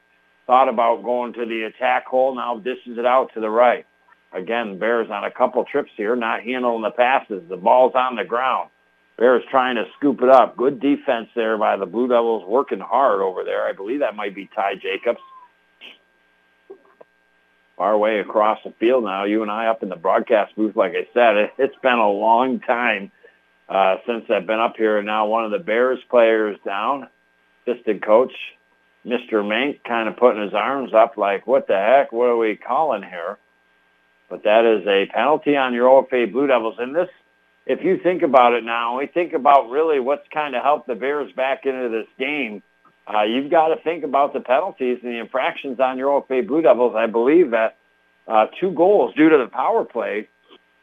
Speaker 2: Thought about going to the attack hole. Now dishes it out to the right. Again, Bears on a couple trips here, not handling the passes. The ball's on the ground. Bears trying to scoop it up. Good defense there by the Blue Devils, working hard over there. I believe that might be Ty Jacobs. Far away across the field now. You and I up in the broadcast booth, like I said, it's been a long time uh, since I've been up here. And now one of the Bears players down, assistant coach, Mr. Mink, kind of putting his arms up like, what the heck? What are we calling here? But that is a penalty on your OFA Blue Devils. And this if you think about it now, we think about really what's kind of helped the Bears back into this game. Uh, you've got to think about the penalties and the infractions on your OFA Blue Devils. I believe that uh, two goals due to the power play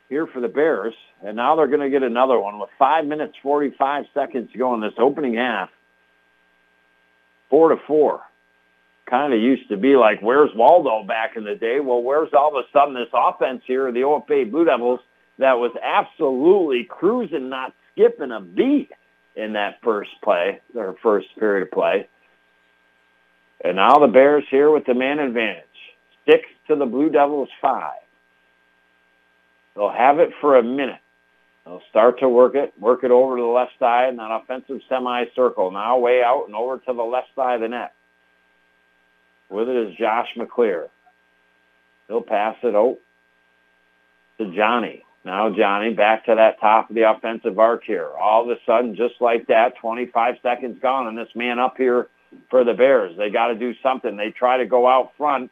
Speaker 2: here for the Bears, and now they're going to get another one with five minutes, 45 seconds to go in this opening half. Four to four. Kind of used to be like, where's Waldo back in the day? Well, where's all of a sudden this offense here, the OFA Blue Devils, that was absolutely cruising, not skipping a beat in that first play, their first period of play. And now the Bears here with the man advantage. Six to the Blue Devils five. They'll have it for a minute. They'll start to work it, work it over to the left side in that offensive semicircle. Now way out and over to the left side of the net. With it is Josh McClear. He'll pass it out to Johnny. Now Johnny back to that top of the offensive arc here. All of a sudden, just like that, 25 seconds gone, and this man up here for the Bears. They got to do something. They try to go out front,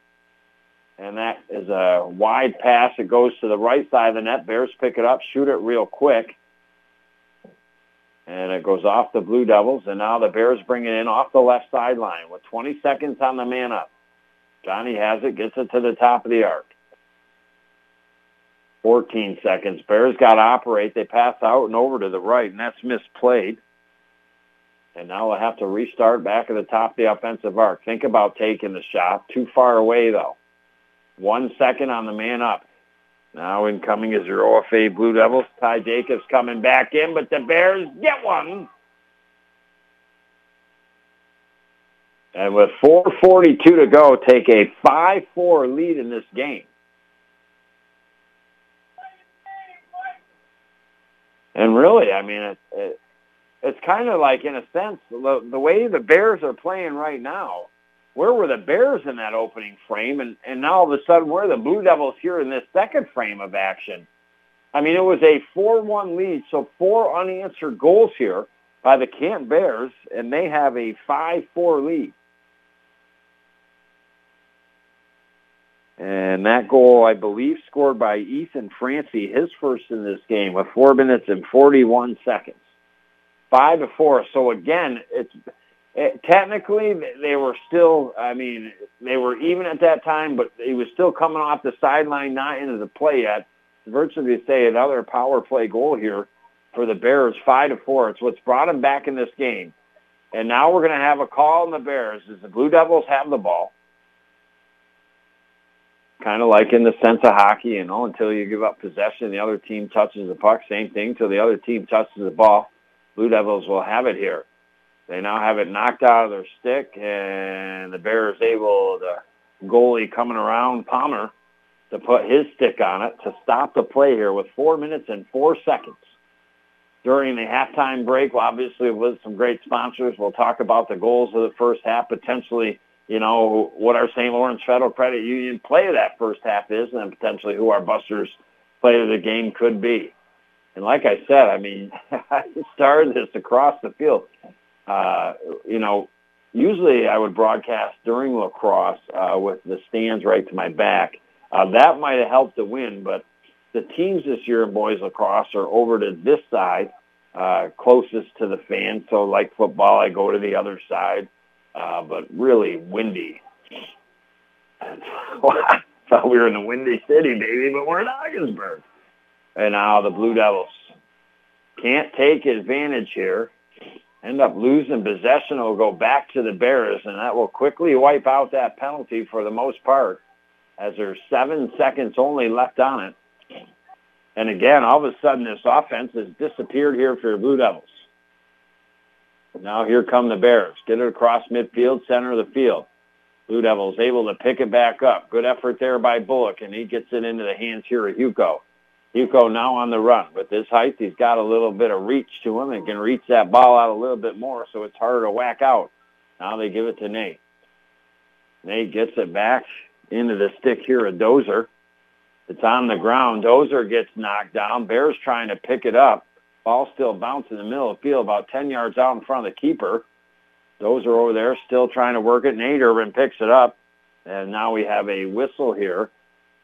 Speaker 2: and that is a wide pass. It goes to the right side of the net. Bears pick it up, shoot it real quick, and it goes off the Blue Devils. And now the Bears bring it in off the left sideline with 20 seconds on the man up. Johnny has it, gets it to the top of the arc. 14 seconds. Bears got to operate. They pass out and over to the right, and that's misplayed. And now they'll have to restart back at the top of the offensive arc. Think about taking the shot. Too far away, though. One second on the man up. Now incoming is your OFA Blue Devils. Ty Jacobs coming back in, but the Bears get one. And with 4.42 to go, take a 5-4 lead in this game. And really, I mean, it, it, it's kind of like, in a sense, the, the way the Bears are playing right now. Where were the Bears in that opening frame? And, and now all of a sudden, where are the Blue Devils here in this second frame of action? I mean, it was a 4-1 lead, so four unanswered goals here by the Camp Bears, and they have a 5-4 lead. And that goal, I believe, scored by Ethan Francie, his first in this game, with four minutes and 41 seconds. Five to four. So again, it's it, technically they were still. I mean, they were even at that time, but he was still coming off the sideline, not into the play yet. Virtually, say another power play goal here for the Bears, five to four. It's what's brought them back in this game. And now we're going to have a call on the Bears as the Blue Devils have the ball kind of like in the sense of hockey, you know, until you give up possession, the other team touches the puck. Same thing till the other team touches the ball. Blue Devils will have it here. They now have it knocked out of their stick, and the Bears able, the goalie coming around, Palmer, to put his stick on it to stop the play here with four minutes and four seconds. During the halftime break, well, obviously with some great sponsors, we'll talk about the goals of the first half, potentially you know, what our St. Lawrence Federal Credit Union play of that first half is and potentially who our Busters play of the game could be. And like I said, I mean, I started this across the field. Uh, you know, usually I would broadcast during lacrosse uh, with the stands right to my back. Uh, that might have helped to win, but the teams this year in boys lacrosse are over to this side, uh, closest to the fans. So like football, I go to the other side uh, but really windy. I thought we were in the windy city, baby, but we're in Ogdensburg. And now the Blue Devils can't take advantage here. end up losing possession. It'll go back to the Bears, and that will quickly wipe out that penalty for the most part, as there's seven seconds only left on it. And again, all of a sudden, this offense has disappeared here for the Blue Devils. Now here come the Bears. Get it across midfield, center of the field. Blue Devils able to pick it back up. Good effort there by Bullock, and he gets it into the hands here of Hugo. Hugo now on the run. With his height, he's got a little bit of reach to him and can reach that ball out a little bit more, so it's harder to whack out. Now they give it to Nate. Nate gets it back into the stick here of Dozer. It's on the ground. Dozer gets knocked down. Bears trying to pick it up. Ball still bouncing in the middle of the field, about 10 yards out in front of the keeper. Those are over there still trying to work it. Nate Irvin picks it up. And now we have a whistle here.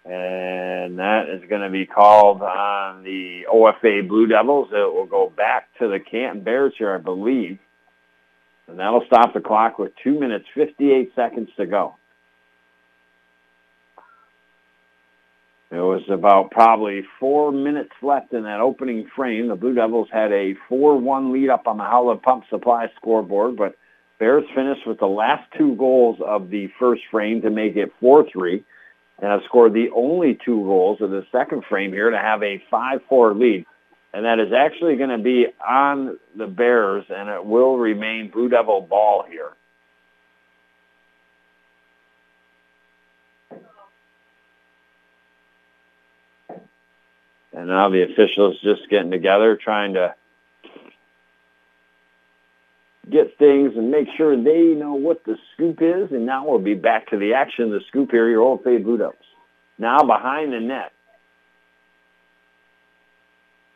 Speaker 2: And that is going to be called on the OFA Blue Devils. It will go back to the Canton Bears here, I believe. And that'll stop the clock with 2 minutes, 58 seconds to go. It was about probably four minutes left in that opening frame. The Blue Devils had a 4-1 lead up on the Howland Pump Supply scoreboard, but Bears finished with the last two goals of the first frame to make it 4-3 and have scored the only two goals of the second frame here to have a 5-4 lead. And that is actually going to be on the Bears, and it will remain Blue Devil ball here. And now the officials just getting together, trying to get things and make sure they know what the scoop is. And now we'll be back to the action. The scoop here, your old fade Blue Devils. Now behind the net.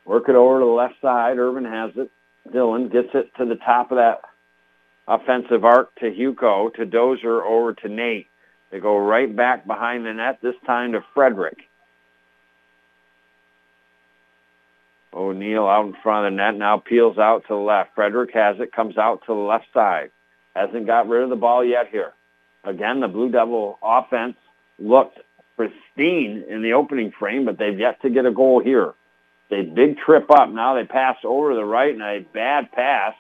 Speaker 2: Work it over to the left side. Irvin has it. Dylan gets it to the top of that offensive arc to Hugo, to Dozer, over to Nate. They go right back behind the net, this time to Frederick. O'Neill out in front of the net now peels out to the left. Frederick has it, comes out to the left side. Hasn't got rid of the ball yet here. Again, the Blue Devil offense looked pristine in the opening frame, but they've yet to get a goal here. They big trip up. Now they pass over to the right and a bad pass.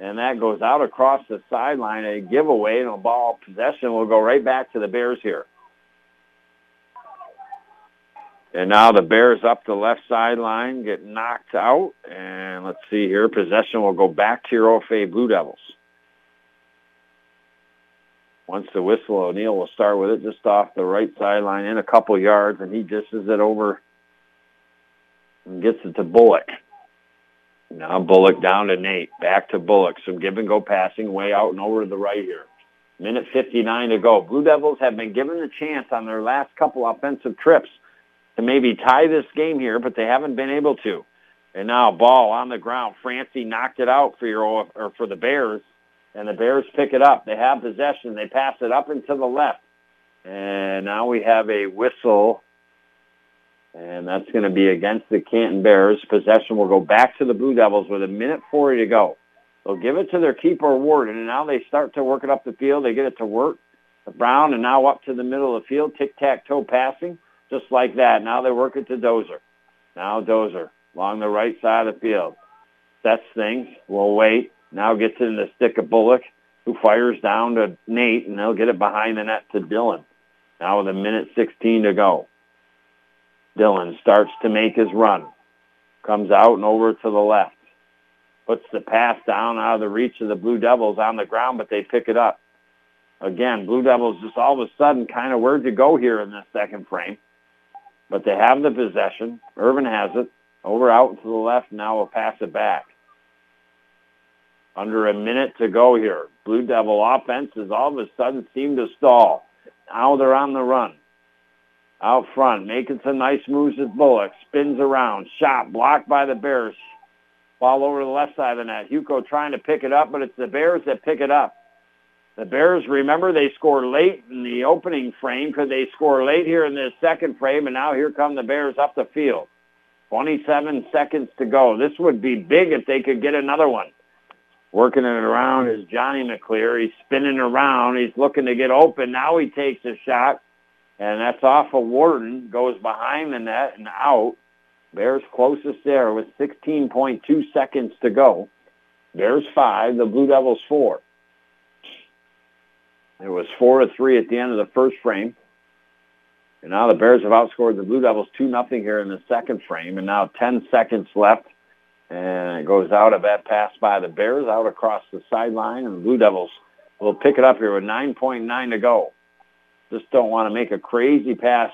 Speaker 2: And that goes out across the sideline, a giveaway, and a ball possession will go right back to the Bears here. And now the Bears up the left sideline get knocked out. And let's see here. Possession will go back to your OFA Blue Devils. Once the whistle, O'Neill will start with it just off the right sideline in a couple yards, and he dishes it over and gets it to Bullock. Now Bullock down to Nate. Back to Bullock. Some give and go passing way out and over to the right here. Minute 59 to go. Blue Devils have been given the chance on their last couple offensive trips to maybe tie this game here, but they haven't been able to. And now ball on the ground. Francie knocked it out for your or for the Bears, and the Bears pick it up. They have possession. They pass it up and to the left. And now we have a whistle, and that's going to be against the Canton Bears. Possession will go back to the Blue Devils with a minute 40 to go. They'll give it to their keeper Ward, and now they start to work it up the field. They get it to work. The Brown, and now up to the middle of the field. Tic-tac-toe passing just like that. Now they work it to Dozer. Now Dozer along the right side of the field. Sets things. We'll wait. Now gets in the stick of Bullock, who fires down to Nate, and they'll get it behind the net to Dylan. Now with a minute 16 to go. Dylan starts to make his run. Comes out and over to the left. Puts the pass down out of the reach of the Blue Devils on the ground, but they pick it up. Again, Blue Devils just all of a sudden kind of where'd you go here in the second frame but they have the possession. Irvin has it. Over out to the left. Now we'll pass it back. Under a minute to go here. Blue Devil offenses all of a sudden seem to stall. Now they're on the run. Out front, making some nice moves with Bullock. Spins around. Shot blocked by the Bears. Ball over to the left side of the net. Hugo trying to pick it up, but it's the Bears that pick it up. The Bears, remember, they scored late in the opening frame. Could they score late here in this second frame? And now here come the Bears up the field. 27 seconds to go. This would be big if they could get another one. Working it around is Johnny McClear. He's spinning around. He's looking to get open. Now he takes a shot, and that's off of Warden. Goes behind the net and out. Bears closest there with 16.2 seconds to go. Bears five, the Blue Devils four. It was four to three at the end of the first frame. And now the Bears have outscored the Blue Devils 2 nothing here in the second frame. And now 10 seconds left. And it goes out a bad pass by the Bears out across the sideline. And the Blue Devils will pick it up here with 9.9 to go. Just don't want to make a crazy pass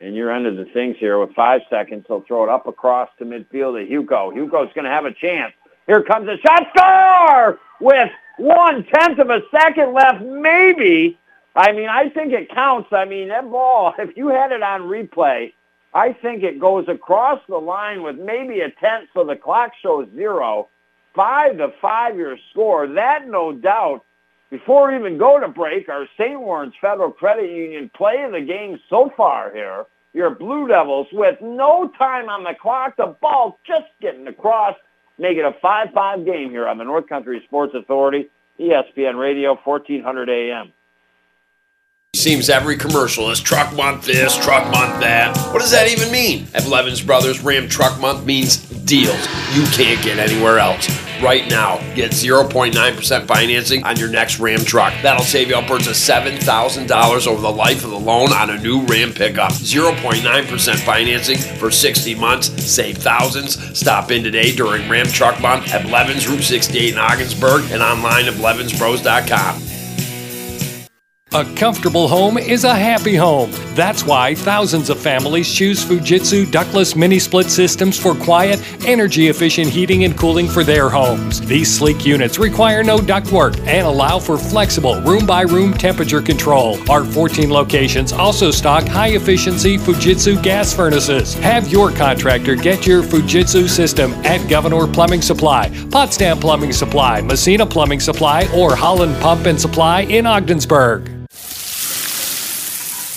Speaker 2: in your end of the things here with five seconds. They'll throw it up across to midfield to Hugo. Hugo's going to have a chance. Here comes a shot. Score! With one tenth of a second left, maybe. I mean, I think it counts. I mean, that ball, if you had it on replay, I think it goes across the line with maybe a tenth, so the clock shows zero. Five to five your score. That, no doubt, before we even go to break, our St. Lawrence Federal Credit Union play of the game so far here. Your Blue Devils with no time on the clock, the ball just getting across, make it a 5-5 game here on the North Country Sports Authority, ESPN Radio, 1400 AM.
Speaker 3: Seems every commercial is truck month this, truck month that. What does that even mean? At Blevins Brothers, Ram Truck Month means deals you can't get anywhere else. Right now, get 0.9% financing on your next Ram truck. That'll save you upwards of $7,000 over the life of the loan on a new Ram pickup. 0.9% financing for 60 months, save thousands. Stop in today during Ram Truck Month at Blevins Route 68 in Ogdensburg and online at blevinsbros.com.
Speaker 1: A comfortable home is a happy home. That's why thousands of families choose Fujitsu ductless mini split systems for quiet, energy efficient heating and cooling for their homes. These sleek units require no ductwork and allow for flexible room by room temperature control. Our 14 locations also stock high efficiency Fujitsu gas furnaces. Have your contractor get your Fujitsu system at Gouverneur Plumbing Supply, Potsdam Plumbing Supply, Massena Plumbing Supply, or Howland Pump and Supply in Ogdensburg.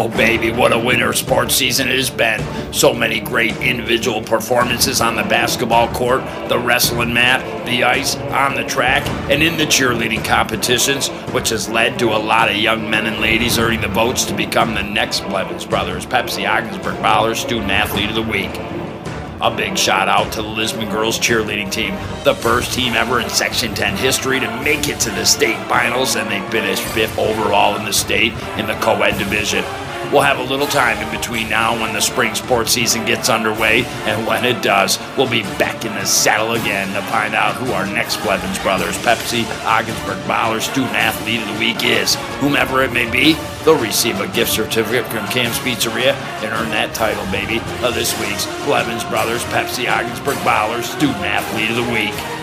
Speaker 5: Oh, baby, what a winter sports season it has been. So many great individual performances on the basketball court, the wrestling mat, the ice, on the track, and in the cheerleading competitions, which has led to a lot of young men and ladies earning the votes to become the next Blevins Brothers Pepsi Ogdensburg Ballers Student Athlete of the Week. A big shout out to the Lisbon girls cheerleading team, the first team ever in Section 10 history to make it to the state finals, and they finished fifth overall in the state in the co ed division. We'll have a little time in between now when the spring sports season gets underway, and when it does, we'll be back in the saddle again to find out who our next Blevins Brothers Pepsi Ogdensburg Baller Student Athlete of the Week is. Whomever it may be, they'll receive a gift certificate from Cam's Pizzeria and earn that title, baby, of this week's Blevins Brothers Pepsi Ogdensburg Baller Student Athlete of the Week.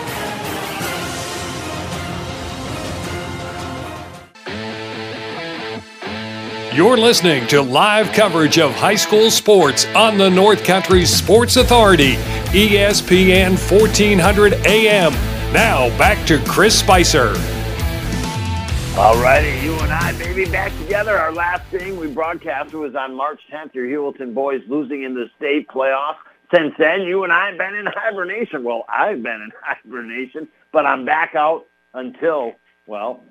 Speaker 1: You're listening to live coverage of high school sports on the North Country Sports Authority, ESPN 1400 AM. Now back to Chris Spicer.
Speaker 2: All righty, you and I, baby, back together. Our last thing we broadcasted was on March 10th. Your Heuvelton boys losing in the state playoff. Since then, you and I have been in hibernation. Well, I've been in hibernation, but I'm back out until, well,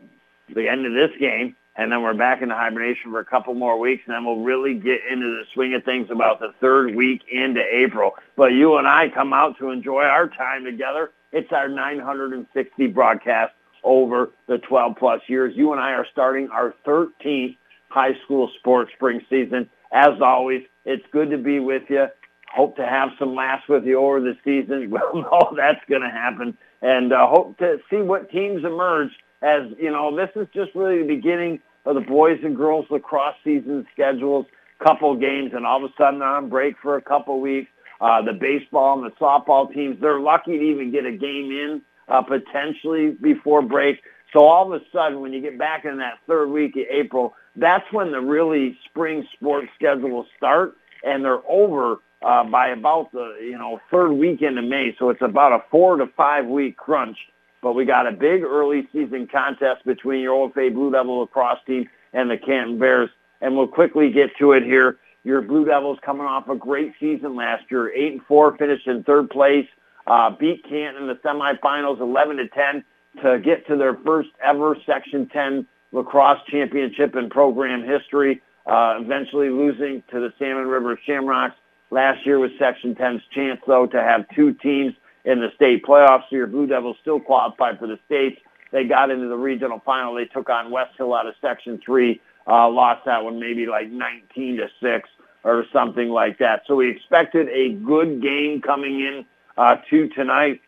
Speaker 2: the end of this game. And then we're back into hibernation for a couple more weeks, and then we'll really get into the swing of things about the third week into April. But you and I come out to enjoy our time together. It's our 960 broadcast over the 12 plus years. You and I are starting our 13th high school sports spring season. As always, it's good to be with you. hope to have some laughs with you over the season. Well, no, that's going to happen. And uh, hope to see what teams emerge as, you know, this is just really the beginning of the boys and girls lacrosse season schedules, couple games, and all of a sudden they're on break for a couple weeks. Uh, the baseball and the softball teams, they're lucky to even get a game in uh, potentially before break. So all of a sudden, when you get back in that third week of April, that's when the really spring sports schedule will start, and they're over uh, by about the you know third weekend of May. So it's about a four to five week crunch. But we got a big early season contest between your OFA Blue Devil lacrosse team and the Canton Bears, and we'll quickly get to it here. Your Blue Devils coming off a great season last year, eight and four, finished in third place, uh, beat Canton in the semifinals, eleven to ten, to get to their first ever Section Ten lacrosse championship in program history. Uh, eventually losing to the Salmon River Shamrocks Last year was Section 10's chance, though, to have two teams in the state playoffs. So your Blue Devils still qualified for the states. They got into the regional final. They took on West Hill out of Section 3, uh, lost that one maybe like 19 to 6 or something like that. So we expected a good game coming in uh, to tonight.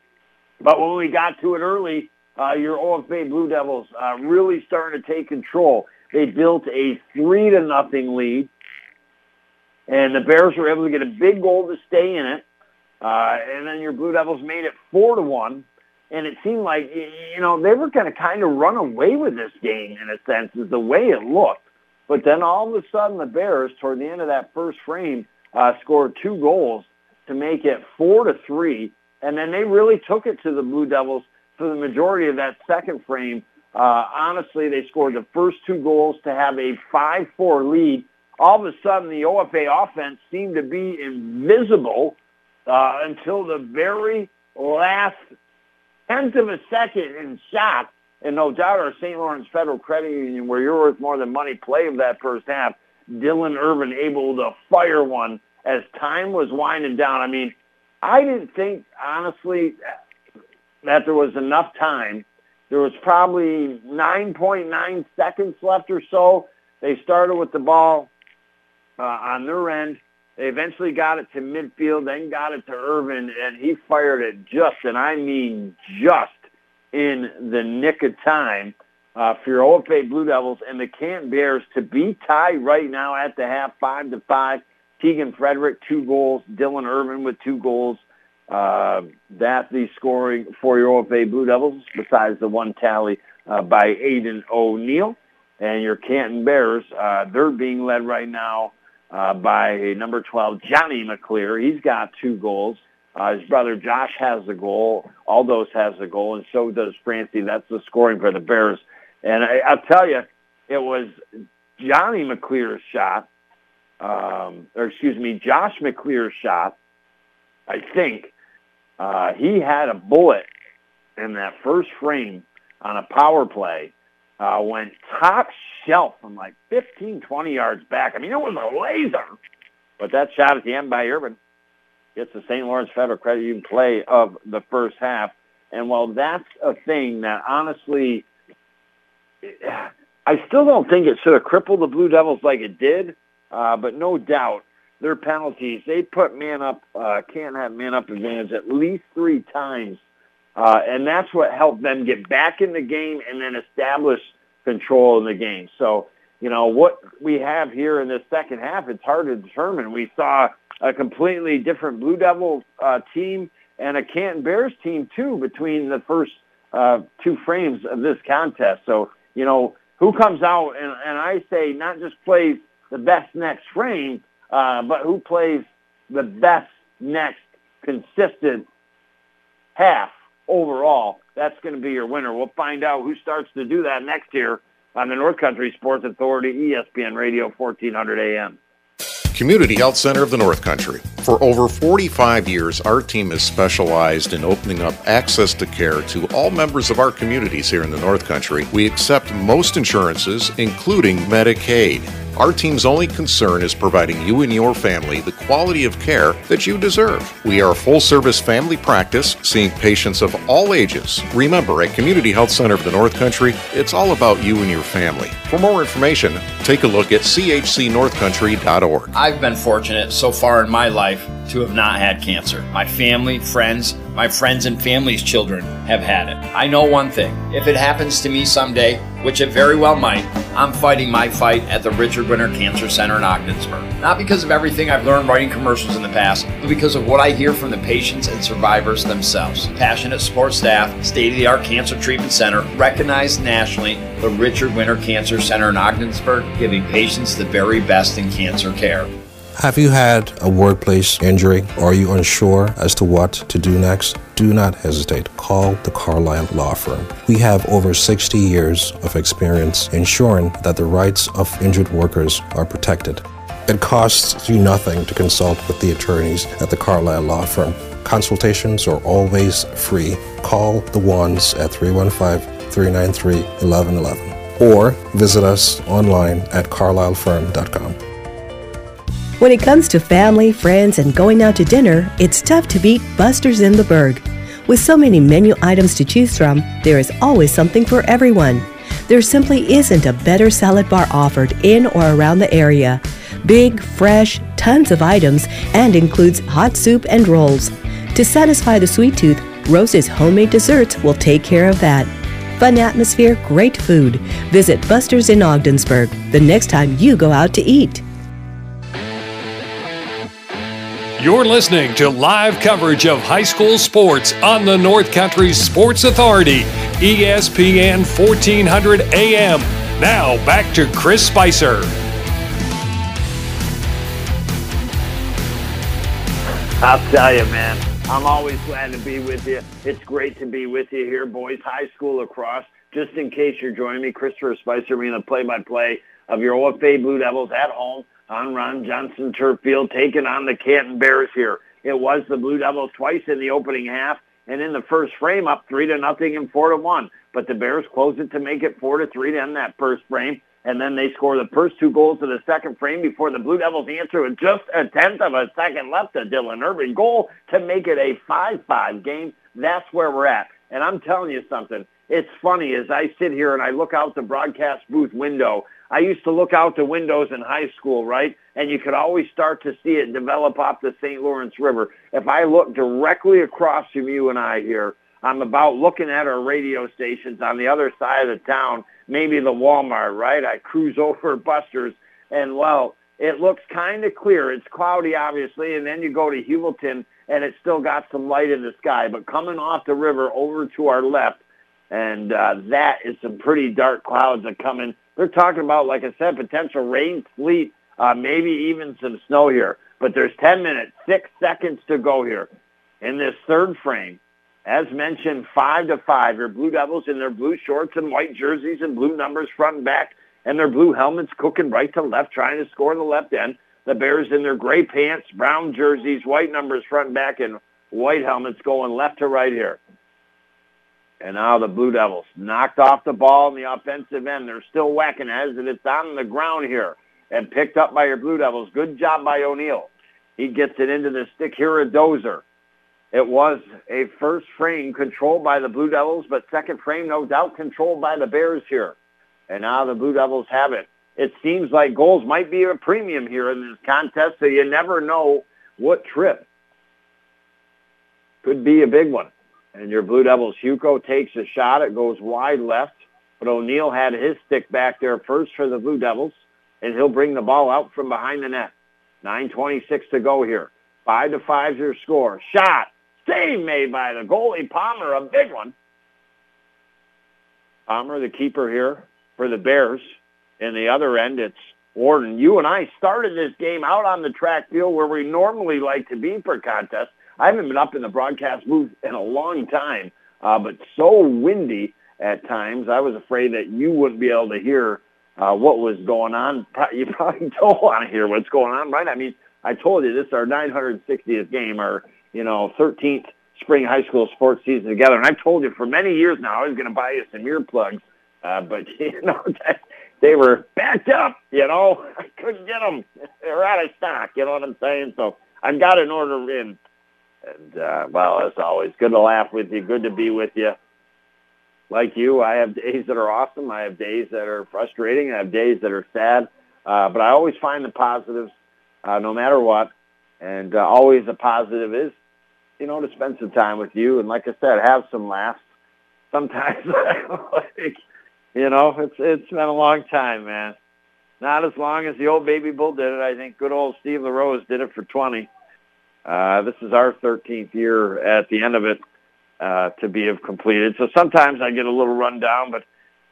Speaker 2: But when we got to it early, uh, your OFA Blue Devils uh, really starting to take control. They built a three to nothing lead. And the Bears were able to get a big goal to stay in it. Uh, and then your Blue Devils made it four to one. And it seemed like, you know, they were going to kind of run away with this game in a sense, is the way it looked. But then all of a sudden the Bears, toward the end of that first frame, uh, scored two goals to make it four to three. And then they really took it to the Blue Devils for the majority of that second frame. Uh, honestly, they scored the first two goals to have a 5-4 lead all of a sudden the OFA offense seemed to be invisible uh, until the very last tenth of a second in shock. And no doubt our St. Lawrence Federal Credit Union, where you're worth more than money, play of that first half, Dylan Irvin able to fire one as time was winding down. I mean, I didn't think, honestly, that there was enough time. There was probably 9.9 seconds left or so. They started with the ball uh, on their end. They eventually got it to midfield, then got it to Irvin, and he fired it just, and I mean just, in the nick of time uh, for your OFA Blue Devils and the Canton Bears to be tied right now at the half, five to five. Tegan Frederick, two goals. Dylan Irvin with two goals. Uh, that's the scoring for your OFA Blue Devils, besides the one tally uh, by Aiden O'Neill. And your Canton Bears, uh, they're being led right now uh, by number 12, Johnny McClear. He's got two goals. Uh, his brother Josh has a goal. Aldos has a goal, and so does Francie. That's the scoring for the Bears. And I, I'll tell you, it was Johnny McClear's shot, um, or excuse me, Josh McClear's shot. I think uh, he had a bullet in that first frame on a power play uh, went top shelf from like 15, 20 yards back. I mean, it was a laser. But that shot at the end by Irvin gets the St. Lawrence Federal Credit Union play of the first half. And while that's a thing that honestly, I still don't think it should have crippled the Blue Devils like it did. Uh, but no doubt their penalties, they put man up, uh, can't have man up advantage at least three times uh, and that's what helped them get back in the game and then establish control in the game. So, you know, what we have here in this second half, it's hard to determine. We saw a completely different Blue Devil uh, team and a Canton Bears team, too, between the first uh, two frames of this contest. So, you know, who comes out and, and I say not just plays the best next frame, uh, but who plays the best next consistent half overall, that's going to be your winner. We'll find out who starts to do that next year on the North Country Sports Authority, ESPN Radio, 1400 AM.
Speaker 4: Community Health Center of the North Country. For over 45 years, our team has specialized in opening up access to care to all members of our communities here in the North Country. We accept most insurances, including Medicaid. Our team's only concern is providing you and your family the quality of care that you deserve. We are a full service family practice, seeing patients of all ages. Remember, at Community Health Center of the North Country, it's all about you and your family. For more information, take a look at chcnorthcountry.org.
Speaker 5: I've been fortunate so far in my life to have not had cancer. My family, friends, my friends and family's children have had it. I know one thing if it happens to me someday, which it very well might, I'm fighting my fight at the Richard Winter Cancer Center in Ogdensburg. Not because of everything I've learned writing commercials in the past, but because of what I hear from the patients and survivors themselves. Passionate support staff, state of the art cancer treatment center, recognized nationally, the Richard Winter Cancer Center in Ogdensburg, giving patients the very best in cancer care.
Speaker 12: Have you had a workplace injury? Are you unsure as to what to do next? Do not hesitate. Call the Carlisle Law Firm. We have over 60 years of experience ensuring that the rights of injured workers are protected. It costs you nothing to consult with the attorneys at the Carlisle Law Firm. Consultations are always free. Call the ones at 315 393 1111 or visit us online at carlislefirm.com.
Speaker 6: When it comes to family, friends, and going out to dinner, it's tough to beat Buster's in the Berg. With so many menu items to choose from, there is always something for everyone. There simply isn't a better salad bar offered in or around the area. Big, fresh, tons of items, and includes hot soup and rolls. To satisfy the sweet tooth, Rose's homemade desserts will take care of that. Fun atmosphere, great food. Visit Buster's in Ogdensburg the next time you go out to eat.
Speaker 1: You're listening to live coverage of high school sports on the North Country Sports Authority, ESPN 1400 AM. Now back to Chris Spicer.
Speaker 2: I'll tell you, man. I'm always glad to be with you. It's great to be with you here, boys. High school across. Just in case you're joining me, Christopher Spicer, being the play-by-play of your OFA Blue Devils at home on Ron Johnson Turf Field, taking on the Canton Bears here. It was the Blue Devils twice in the opening half, and in the first frame, up three to nothing and four to one. But the Bears closed it to make it four to three to end that first frame, and then they score the first two goals of the second frame before the Blue Devils answer with just a tenth of a second left. A Dylan Irvin goal to make it a five-five game. That's where we're at. And I'm telling you something. It's funny as I sit here and I look out the broadcast booth window I used to look out the windows in high school, right? And you could always start to see it develop off the St. Lawrence River. If I look directly across from you and I here, I'm about looking at our radio stations on the other side of the town, maybe the Walmart, right? I cruise over Buster's and well, it looks kind of clear. It's cloudy, obviously, and then you go to Heuvelton and it's still got some light in the sky. But coming off the river over to our left, and uh, that is some pretty dark clouds that come in they're talking about, like I said, potential rain, sleet, uh, maybe even some snow here. But there's 10 minutes, six seconds to go here in this third frame. As mentioned, five to five. Your Blue Devils in their blue shorts and white jerseys and blue numbers front and back, and their blue helmets cooking right to left, trying to score the left end. The Bears in their gray pants, brown jerseys, white numbers front and back, and white helmets going left to right here. And now the Blue Devils knocked off the ball in the offensive end. They're still whacking as it's on the ground here and picked up by your Blue Devils. Good job by O'Neill. He gets it into the stick here, a dozer. It was a first frame controlled by the Blue Devils, but second frame, no doubt, controlled by the Bears here. And now the Blue Devils have it. It seems like goals might be a premium here in this contest, so you never know what trip could be a big one. And your Blue Devils, Hugo takes a shot. It goes wide left. But O'Neill had his stick back there first for the Blue Devils, and he'll bring the ball out from behind the net. 9.26 to go here. 5 to 5 your score. Shot. Save made by the goalie Palmer, a big one. Palmer, the keeper here for the Bears. In the other end, it's Warden. You and I started this game out on the track field where we normally like to be for contests. I haven't been up in the broadcast booth in a long time, uh, but so windy at times. I was afraid that you wouldn't be able to hear uh, what was going on. You probably don't want to hear what's going on, right? I mean, I told you this is our 960th game, our you know 13th spring high school sports season together, and I've told you for many years now I was going to buy you some earplugs, uh, but you know that, they were backed up. You know, I couldn't get them; they were out of stock. You know what I'm saying? So I've got an order in. And, uh, well, as always, good to laugh with you. Good to be with you. Like you, I have days that are awesome. I have days that are frustrating. I have days that are sad. Uh, but I always find the positives, uh, no matter what. And uh, always a positive is, you know, to spend some time with you. And like I said, have some laughs. Sometimes, like, you know, it's it's been a long time, man. Not as long as the old baby bull did it. I think good old Steve LaRose did it for 20. Uh, this is our 13th year at the end of it uh, to be have completed. So sometimes I get a little run down, but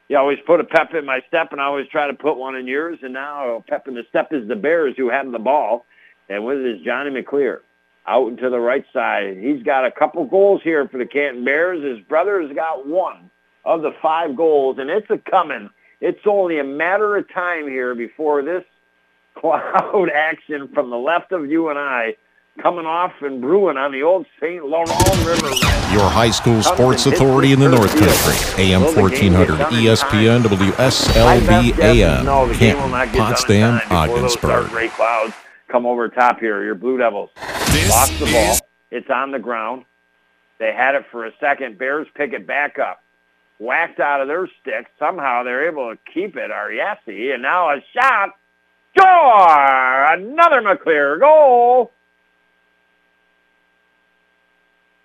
Speaker 2: you always put a pep in my step, and I always try to put one in yours. And now pep in the step is the Bears who have the ball, and with it is Johnny McClear out into the right side. He's got a couple goals here for the Canton Bears. His brother has got one of the five goals, and it's a coming. It's only a matter of time here before this cloud action from the left of you and I coming off and brewing on the old St. Lawrence River.
Speaker 4: Your high school sports authority in the North Country. AM 1400 ESPN WSLB AM. Canton, Potsdam, Ogdensburg.
Speaker 2: Great clouds come over top here. Your Blue Devils lost the ball. It's on the ground. They had it for a second. Bears pick it back up. Whacked out of their stick. Somehow they're able to keep it. Ariasi. And now a shot. Score! Another McClear goal.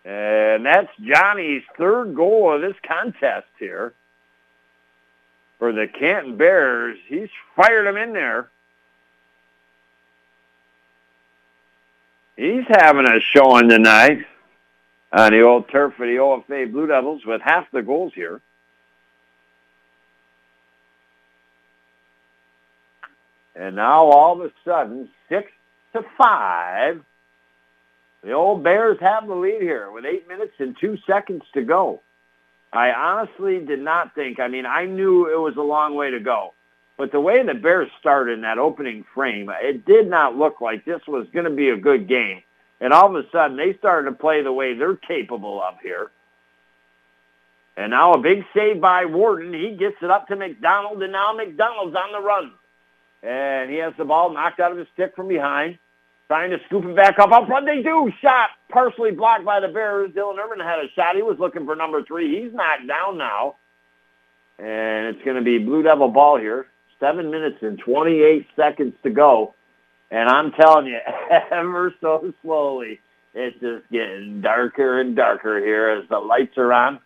Speaker 2: And that's Johnny's third goal of this contest here for the Canton Bears. He's fired him in there. He's having a showing tonight on the old turf for the OFA Blue Devils with half the goals here. And now all of a sudden, six to five, the old Bears have the lead here with eight minutes and two seconds to go. I honestly did not think, I mean, I knew it was a long way to go. But the way the Bears started in that opening frame, it did not look like this was going to be a good game. And all of a sudden, they started to play the way they're capable of here. And now a big save by Warden. He gets it up to McDonald, and now McDonald's on the run. And he has the ball knocked out of his stick from behind. Trying to scoop it back up up front. They do. Shot partially blocked by the Bears. Dylan Irvin had a shot. He was looking for number three. He's knocked down now. And it's going to be Blue Devil ball here. Seven minutes and 28 seconds to go. And I'm telling you, ever so slowly, it's just getting darker and darker here as the lights are on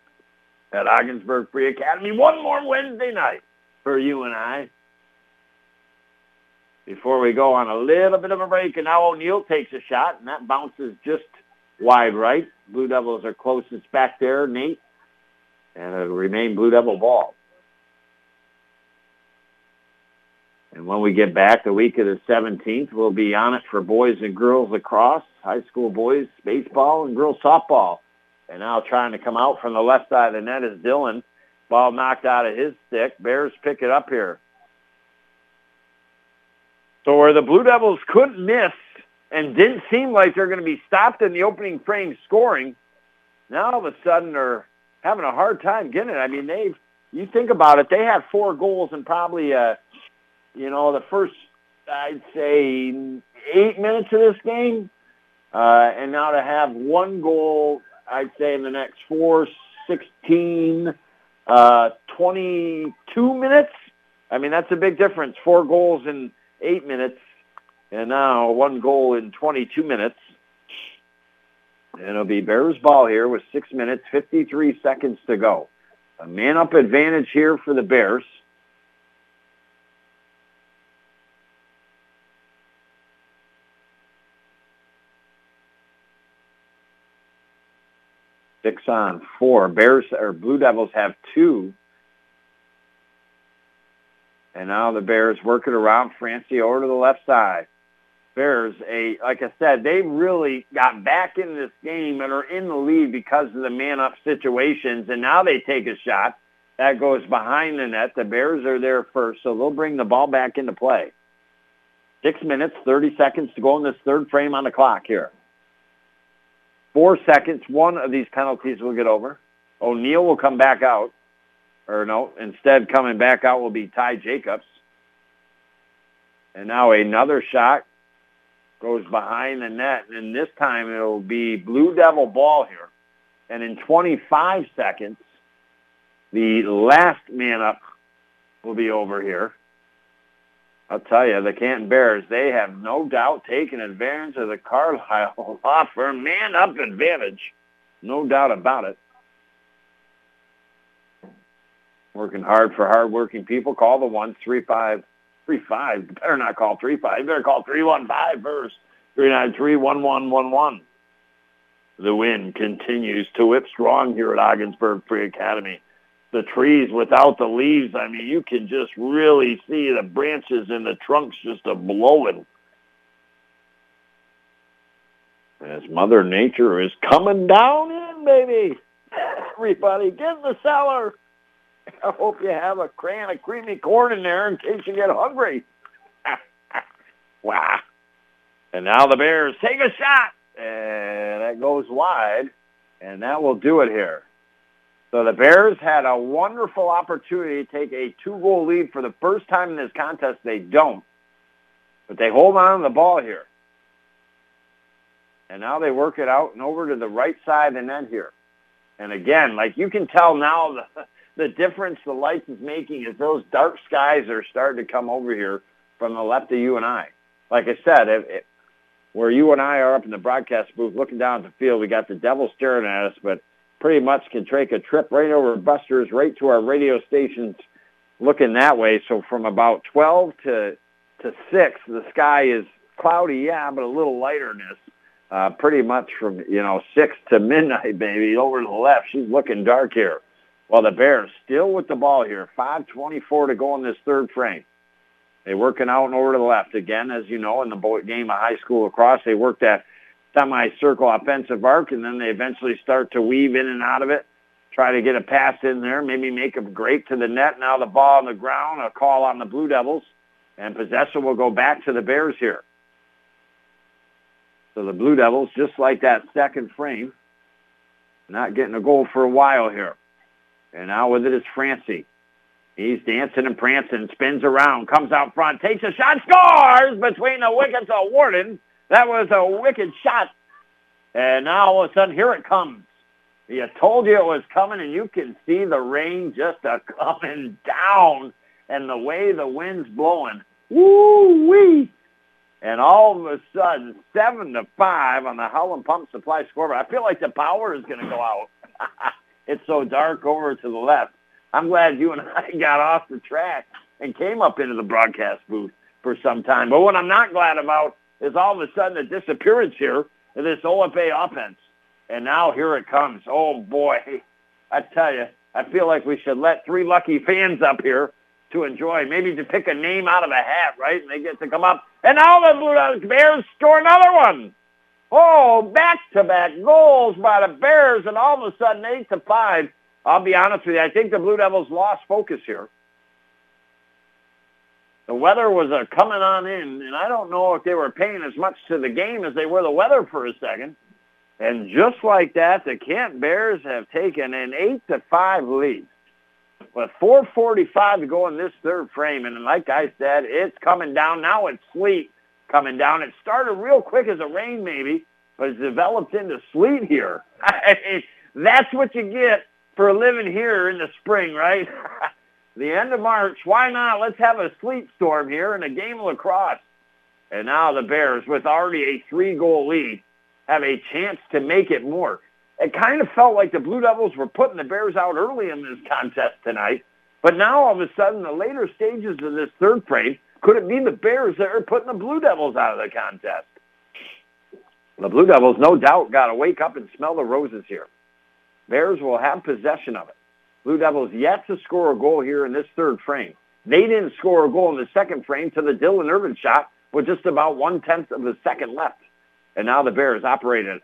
Speaker 2: at Ogdensburg Free Academy. One more Wednesday night for you and I before we go on a little bit of a break. And now O'Neill takes a shot, and that bounces just wide right. Blue Devils are closest back there, Nate, and it'll remain Blue Devil ball. And when we get back the week of the 17th, we'll be on it for boys and girls lacrosse, high school boys baseball, and girls softball. And now trying to come out from the left side of the net is Dylan. Ball knocked out of his stick. Bears pick it up here. So where the Blue Devils couldn't miss and didn't seem like they're going to be stopped in the opening frame scoring, now all of a sudden they're having a hard time getting it. I mean, they've, you think about it, they had four goals in probably, uh, you know, the first, I'd say, eight minutes of this game. Uh, and now to have one goal, I'd say in the next four, 16, uh, 22 minutes. I mean, that's a big difference. Four goals in eight minutes, and now one goal in 22 minutes. And it'll be Bears ball here with six minutes, 53 seconds to go. A man-up advantage here for the Bears. Six on four. Bears or Blue Devils have two and now the Bears working around Francie over to the left side. Bears, a like I said, they really got back in this game and are in the lead because of the man-up situations, and now they take a shot. That goes behind the net. The Bears are there first, so they'll bring the ball back into play. Six minutes, 30 seconds to go in this third frame on the clock here. Four seconds. One of these penalties will get over. O'Neill will come back out or no, instead coming back out will be Ty Jacobs. And now another shot goes behind the net, and this time it'll be Blue Devil ball here. And in 25 seconds, the last man up will be over here. I'll tell you, the Canton Bears, they have no doubt taken advantage of the Carlisle law firm man up advantage. No doubt about it. Working hard for hardworking people. Call the one three five three five. Better not call three five. You better call three one five first. Three nine three one one one one. The wind continues to whip strong here at Ogdensburg Free Academy. The trees without the leaves, I mean, you can just really see the branches and the trunks just a blowing. As Mother Nature is coming down in, baby. Everybody, get in the cellar. I hope you have a can of creamy corn in there in case you get hungry. wow. And now the Bears take a shot. And that goes wide. And that will do it here. So the Bears had a wonderful opportunity to take a two-goal lead for the first time in this contest. They don't. But they hold on to the ball here. And now they work it out and over to the right side and net here. And again, like you can tell now the, the difference the lights is making is those dark skies are starting to come over here from the left of you and I. Like I said, if, if, where you and I are up in the broadcast booth looking down at the field, we got the devil staring at us, but pretty much can take a trip right over Buster's right to our radio stations looking that way. So from about 12 to, to 6, the sky is cloudy, yeah, but a little lighterness. Uh, pretty much from, you know, 6 to midnight, baby, over to the left. She's looking dark here. Well, the Bears still with the ball here. 5.24 to go in this third frame. They working out and over to the left. Again, as you know, in the game of high school lacrosse, they work that semicircle offensive arc, and then they eventually start to weave in and out of it, try to get a pass in there, maybe make a break to the net. Now the ball on the ground, a call on the Blue Devils, and possession will go back to the Bears here. So the Blue Devils, just like that second frame, not getting a goal for a while here. And now with it is Francie. He's dancing and prancing, spins around, comes out front, takes a shot, scores between the wickets of Warden. That was a wicked shot. And now all of a sudden, here it comes. You told you it was coming, and you can see the rain just a coming down, and the way the wind's blowing. Woo wee! And all of a sudden, seven to five on the Howland Pump Supply scoreboard. I feel like the power is going to go out. it's so dark over to the left. I'm glad you and I got off the track and came up into the broadcast booth for some time. But what I'm not glad about is all of a sudden the disappearance here of this OFA offense. And now here it comes. Oh, boy. I tell you, I feel like we should let three lucky fans up here to enjoy, maybe to pick a name out of a hat, right? And they get to come up. And now the Blue Bears score another one. Oh, back-to-back goals by the Bears, and all of a sudden, 8 to five. I'll be honest with you. I think the Blue Devils lost focus here. The weather was uh, coming on in, and I don't know if they were paying as much to the game as they were the weather for a second. And just like that, the Canton Bears have taken an 8 to five lead. With 4.45 to go in this third frame, and like I said, it's coming down. Now it's sleet coming down. It started real quick as a rain maybe, but it's developed into sleet here. That's what you get for living here in the spring, right? the end of March, why not? Let's have a sleet storm here and a game of lacrosse. And now the Bears, with already a three-goal lead, have a chance to make it more. It kind of felt like the Blue Devils were putting the Bears out early in this contest tonight. But now all of a sudden, the later stages of this third frame, could it be the Bears that are putting the Blue Devils out of the contest? The Blue Devils, no doubt, got to wake up and smell the roses here. Bears will have possession of it. Blue Devils yet to score a goal here in this third frame. They didn't score a goal in the second frame to the Dylan Irvin shot with just about one-tenth of a second left. And now the Bears operated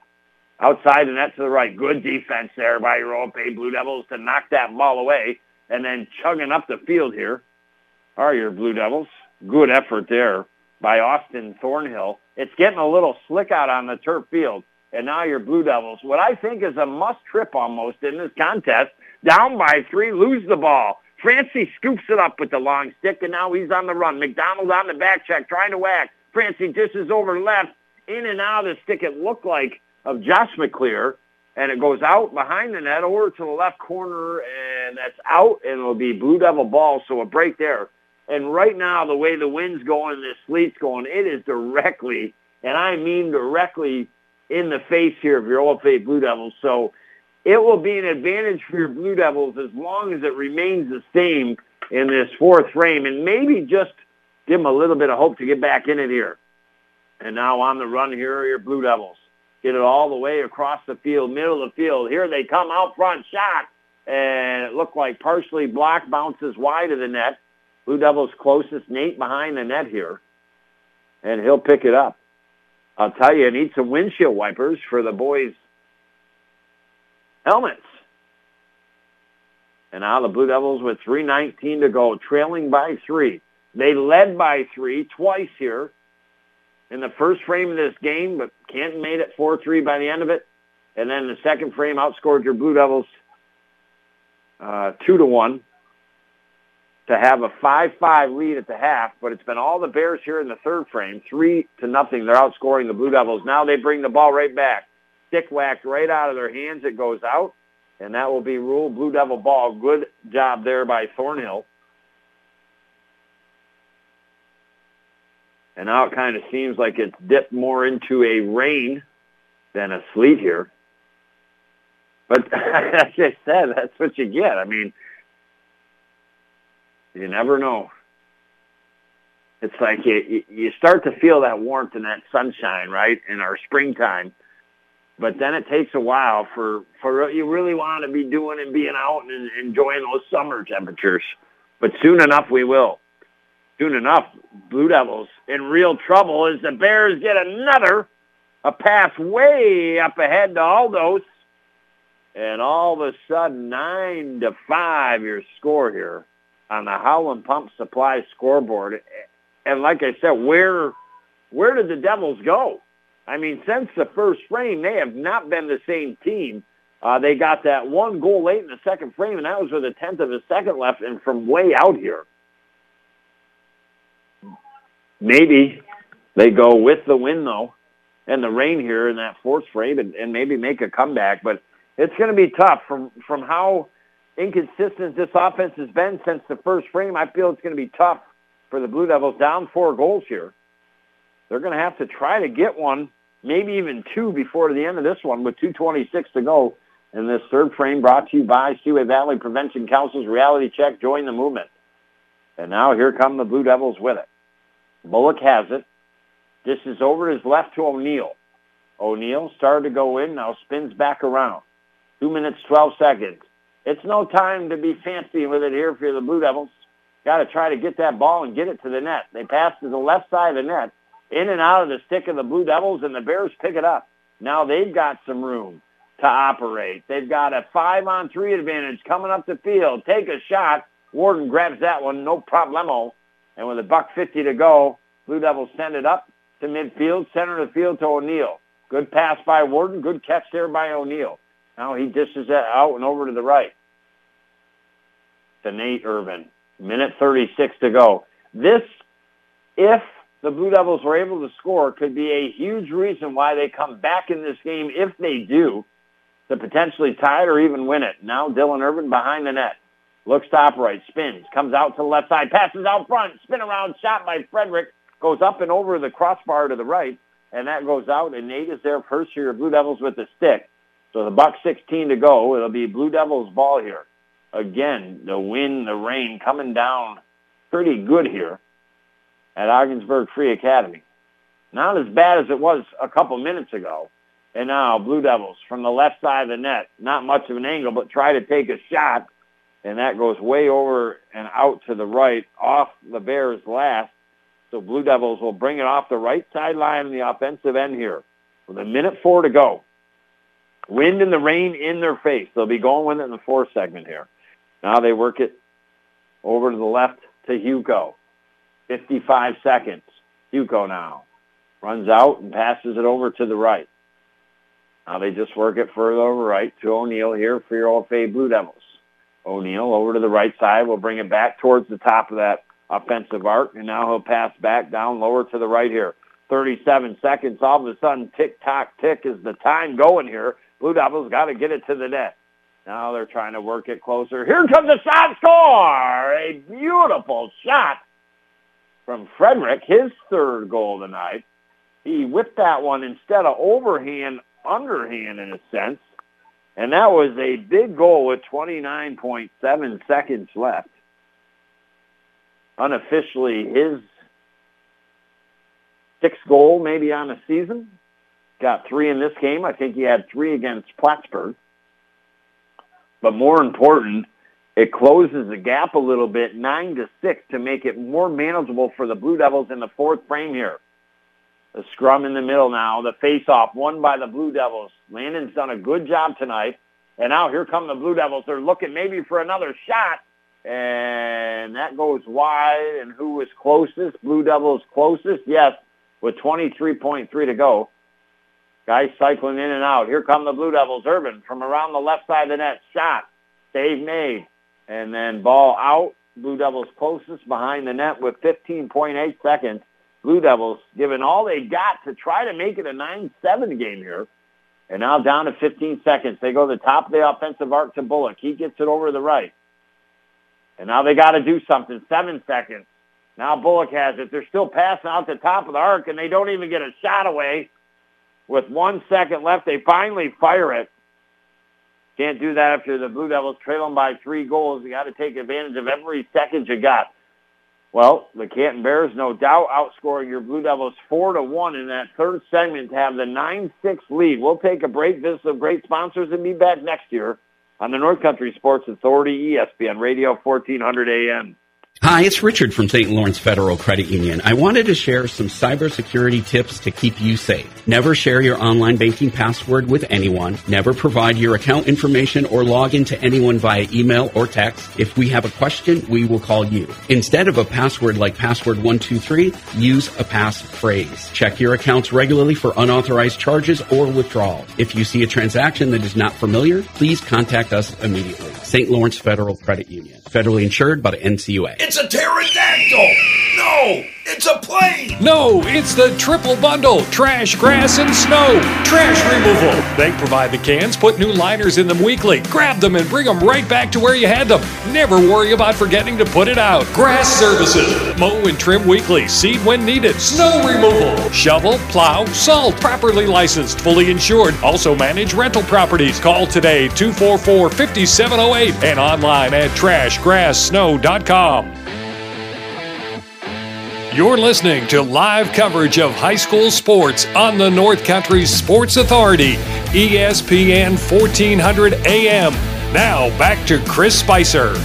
Speaker 2: outside the net to the right. Good defense there by OFA Blue Devils to knock that ball away. And then chugging up the field here are your Blue Devils. Good effort there by Austin Thornhill. It's getting a little slick out on the turf field and now your Blue Devils. What I think is a must trip almost in this contest, down by three, lose the ball. Francie scoops it up with the long stick, and now he's on the run. McDonald on the back check, trying to whack. Francie dishes over left, in and out of the stick. It looked like of Josh McClear, and it goes out behind the net over to the left corner, and that's out, and it'll be Blue Devil ball, so a break there. And right now, the way the wind's going, this sleet's going, it is directly, and I mean directly in the face here of your OFA Blue Devils. So it will be an advantage for your Blue Devils as long as it remains the same in this fourth frame and maybe just give them a little bit of hope to get back in it here. And now on the run here are your Blue Devils. Get it all the way across the field, middle of the field. Here they come out front shot. And it looked like partially blocked, bounces wide of the net. Blue Devils closest, Nate behind the net here. And he'll pick it up. I'll tell you, I need some windshield wipers for the boys' helmets. And now the Blue Devils with 3.19 to go, trailing by three. They led by three twice here in the first frame of this game, but Canton made it 4-3 by the end of it. And then the second frame outscored your Blue Devils uh, 2 to 1 to have a 5-5 lead at the half, but it's been all the Bears here in the third frame, 3 to nothing. They're outscoring the Blue Devils. Now they bring the ball right back. Stick whacked right out of their hands. It goes out, and that will be rule Blue Devil ball. Good job there by Thornhill. And now it kind of seems like it's dipped more into a rain than a sleet here. But as I said, that's what you get. I mean, you never know. It's like you, you start to feel that warmth and that sunshine, right, in our springtime. But then it takes a while for, for what you really want to be doing and being out and enjoying those summer temperatures. But soon enough, we will. Soon enough, Blue Devils in real trouble as the Bears get another, a pass way up ahead to Aldos. And all of a sudden, 9 to 5 your score here on the Howland Pump Supply scoreboard. And like I said, where where did the Devils go? I mean, since the first frame, they have not been the same team. Uh, they got that one goal late in the second frame, and that was with a tenth of a second left, and from way out here maybe they go with the win though and the rain here in that fourth frame and, and maybe make a comeback. But it's going to be tough from from how inconsistent this offense has been since the first frame. I feel it's going to be tough for the Blue Devils down four goals here. They're going to have to try to get one, maybe even two before the end of this one with 2.26 to go. In this third frame brought to you by Seaway Valley Prevention Council's Reality Check. Join the movement. And now here come the Blue Devils with it. Bullock has it. This is over his left to O'Neill. O'Neill started to go in, now spins back around. Two minutes, 12 seconds. It's no time to be fancy with it here for the Blue Devils. Got to try to get that ball and get it to the net. They pass to the left side of the net, in and out of the stick of the Blue Devils, and the Bears pick it up. Now they've got some room to operate. They've got a five-on-three advantage coming up the field. Take a shot. Warden grabs that one, no problemo. And with a buck 50 to go, Blue Devils send it up to midfield, center of the field to O'Neill. Good pass by Warden. Good catch there by O'Neill. Now he dishes that out and over to the right. To Nate Irvin. Minute 36 to go. This, if the Blue Devils were able to score, could be a huge reason why they come back in this game, if they do, to potentially tie it or even win it. Now Dylan Irvin behind the net. Looks to upright, spins, comes out to the left side, passes out front, spin around, shot by Frederick, goes up and over the crossbar to the right, and that goes out, and Nate is there first here, Blue Devils with the stick. So the buck 16 to go. It'll be Blue Devils ball here. Again, the wind, the rain coming down pretty good here at Ogdensburg Free Academy. Not as bad as it was a couple minutes ago. And now Blue Devils from the left side of the net. Not much of an angle, but try to take a shot and that goes way over and out to the right off the Bears' last. So Blue Devils will bring it off the right sideline in the offensive end here with a minute four to go. Wind and the rain in their face. They'll be going with it in the fourth segment here. Now they work it over to the left to Hugo. 55 seconds. Hugo now runs out and passes it over to the right. Now they just work it further over right to O'Neill here for your OFA Blue Devils. O'Neill over to the right side. We'll bring it back towards the top of that offensive arc, and now he'll pass back down lower to the right here. 37 seconds. All of a sudden, tick-tock, tick is the time going here. Blue Devils got to get it to the net. Now they're trying to work it closer. Here comes a shot score! A beautiful shot from Frederick, his third goal tonight. He whipped that one instead of overhand, underhand in a sense. And that was a big goal with 29.7 seconds left. Unofficially his sixth goal maybe on the season. Got three in this game. I think he had three against Plattsburgh. But more important, it closes the gap a little bit, nine to six, to make it more manageable for the Blue Devils in the fourth frame here. The scrum in the middle now, the face-off won by the Blue Devils. Landon's done a good job tonight. And now here come the Blue Devils. They're looking maybe for another shot. And that goes wide. And who was closest? Blue Devils closest? Yes, with 23.3 to go. Guys cycling in and out. Here come the Blue Devils. Irvin from around the left side of the net. Shot. Save made. And then ball out. Blue Devils closest behind the net with 15.8 seconds. Blue Devils giving all they got to try to make it a 9-7 game here. And now down to 15 seconds. They go to the top of the offensive arc to Bullock. He gets it over to the right. And now they got to do something. Seven seconds. Now Bullock has it. They're still passing out the top of the arc, and they don't even get a shot away. With one second left, they finally fire it. Can't do that after the Blue Devils trail them by three goals. You got to take advantage of every second you got. Well, the Canton Bears, no doubt, outscoring your Blue Devils four to one in that third segment to have the nine six lead. We'll take a break, visit some great sponsors, and be back next year on the North Country Sports Authority, ESPN Radio, fourteen hundred AM.
Speaker 8: Hi, it's Richard from St. Lawrence Federal Credit Union. I wanted to share some cybersecurity tips to keep you safe. Never share your online banking password with anyone. Never provide your account information or log into anyone via email or text. If we have a question, we will call you. Instead of a password like password123, use a passphrase. Check your accounts regularly for unauthorized charges or withdrawals. If you see a transaction that is not familiar, please contact us immediately. St. Lawrence Federal Credit Union. Federally insured by the NCUA.
Speaker 3: It's a pterodactyl! No! It's a plane!
Speaker 1: No, it's the triple bundle trash, grass, and snow. Trash removal. They provide the cans, put new liners in them weekly. Grab them and bring them right back to where you had them. Never worry about forgetting to put it out. Grass services. Mow and trim weekly. Seed when needed. Snow removal. Shovel, plow, salt. Properly licensed, fully insured. Also manage rental properties. Call today 244 5708 and online at trashgrasssnow.com. You're listening to live coverage of high school sports on the North Country Sports Authority, ESPN 1400 AM. Now back to Chris Spicer.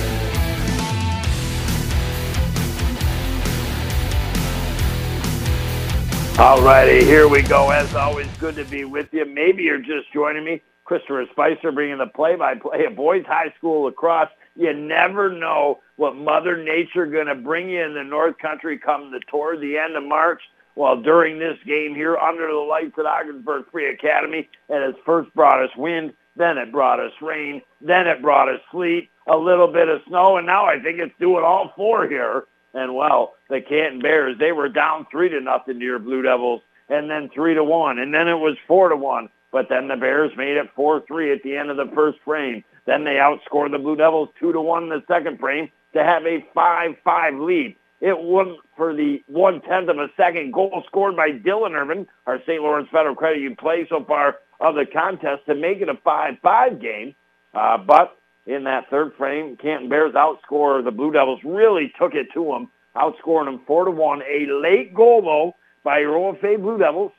Speaker 2: All righty, here we go. As always, good to be with you. Maybe you're just joining me. Christopher Spicer bringing the play-by-play of boys high school lacrosse. You never know what Mother Nature going to bring you in the North Country come the toward the end of March. Well, during this game here, under the lights at Ogdensburg Free Academy, it has first brought us wind, then it brought us rain, then it brought us sleet, a little bit of snow, and now I think it's doing all four here. And well, the Canton Bears, they were down three to nothing to your Blue Devils, and then three to one, and then it was four to one. But then the Bears made it four three at the end of the first frame. Then they outscored the Blue Devils two to one in the second frame to have a five five lead. It wasn't for the one tenth of a second goal scored by Dylan Irvin, our St. Lawrence Federal Credit Union play so far of the contest to make it a five five game. Uh, but in that third frame, Canton Bears outscore the Blue Devils. Really took it to them, outscoring them four to one. A late goal though by your OFA Blue Devils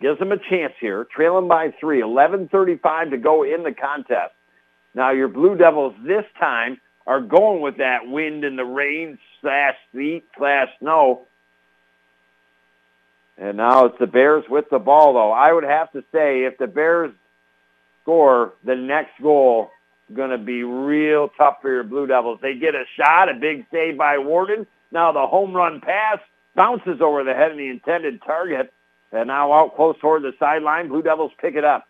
Speaker 2: gives them a chance here, trailing by three, 11.35 to go in the contest. Now your Blue Devils this time are going with that wind and the rain slash sleet slash snow. And now it's the Bears with the ball, though. I would have to say if the Bears score the next goal, going to be real tough for your Blue Devils. They get a shot, a big save by Warden. Now the home run pass bounces over the head of the intended target. And now out close toward the sideline, Blue Devils pick it up.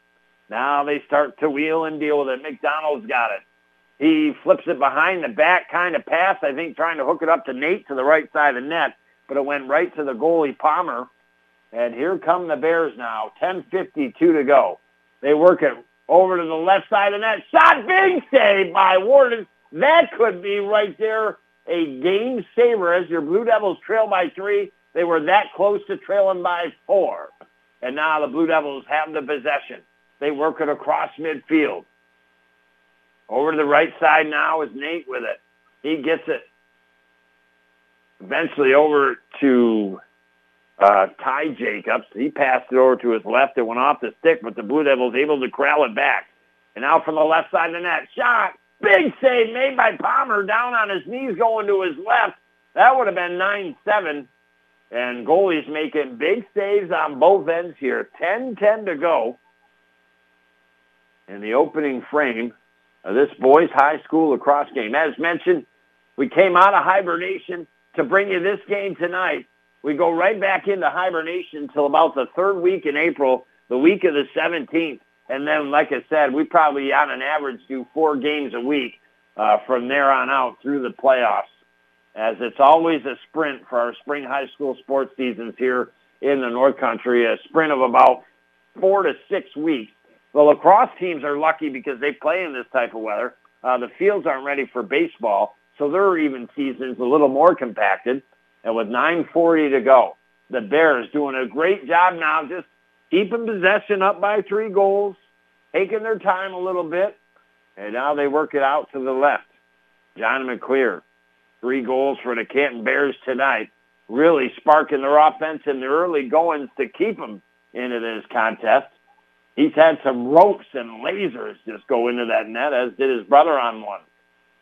Speaker 2: Now they start to wheel and deal with it. McDonald's got it. He flips it behind the back kind of pass, I think trying to hook it up to Nate to the right side of the net, but it went right to the goalie Palmer. And here come the Bears now, 10.52 to go. They work it over to the left side of the net. Shot, big save by Warden. That could be right there a game saver as your Blue Devils trail by three. They were that close to trailing by four. And now the Blue Devils have the possession. They work it across midfield. Over to the right side now is Nate with it. He gets it eventually over to uh, Ty Jacobs. He passed it over to his left. It went off the stick, but the Blue Devils able to corral it back. And now from the left side of the net, shot. Big save made by Palmer down on his knees going to his left. That would have been 9-7. And goalies making big saves on both ends here. 10-10 to go in the opening frame of this boys high school lacrosse game. As mentioned, we came out of hibernation to bring you this game tonight. We go right back into hibernation until about the third week in April, the week of the 17th. And then, like I said, we probably on an average do four games a week uh, from there on out through the playoffs, as it's always a sprint for our spring high school sports seasons here in the North Country, a sprint of about four to six weeks. The lacrosse teams are lucky because they play in this type of weather. Uh, the fields aren't ready for baseball, so their even season's a little more compacted. And with 9.40 to go, the Bears doing a great job now just keeping possession up by three goals, taking their time a little bit, and now they work it out to the left. John McClear, three goals for the Canton Bears tonight, really sparking their offense in the early goings to keep them into this contest. He's had some ropes and lasers just go into that net, as did his brother on one.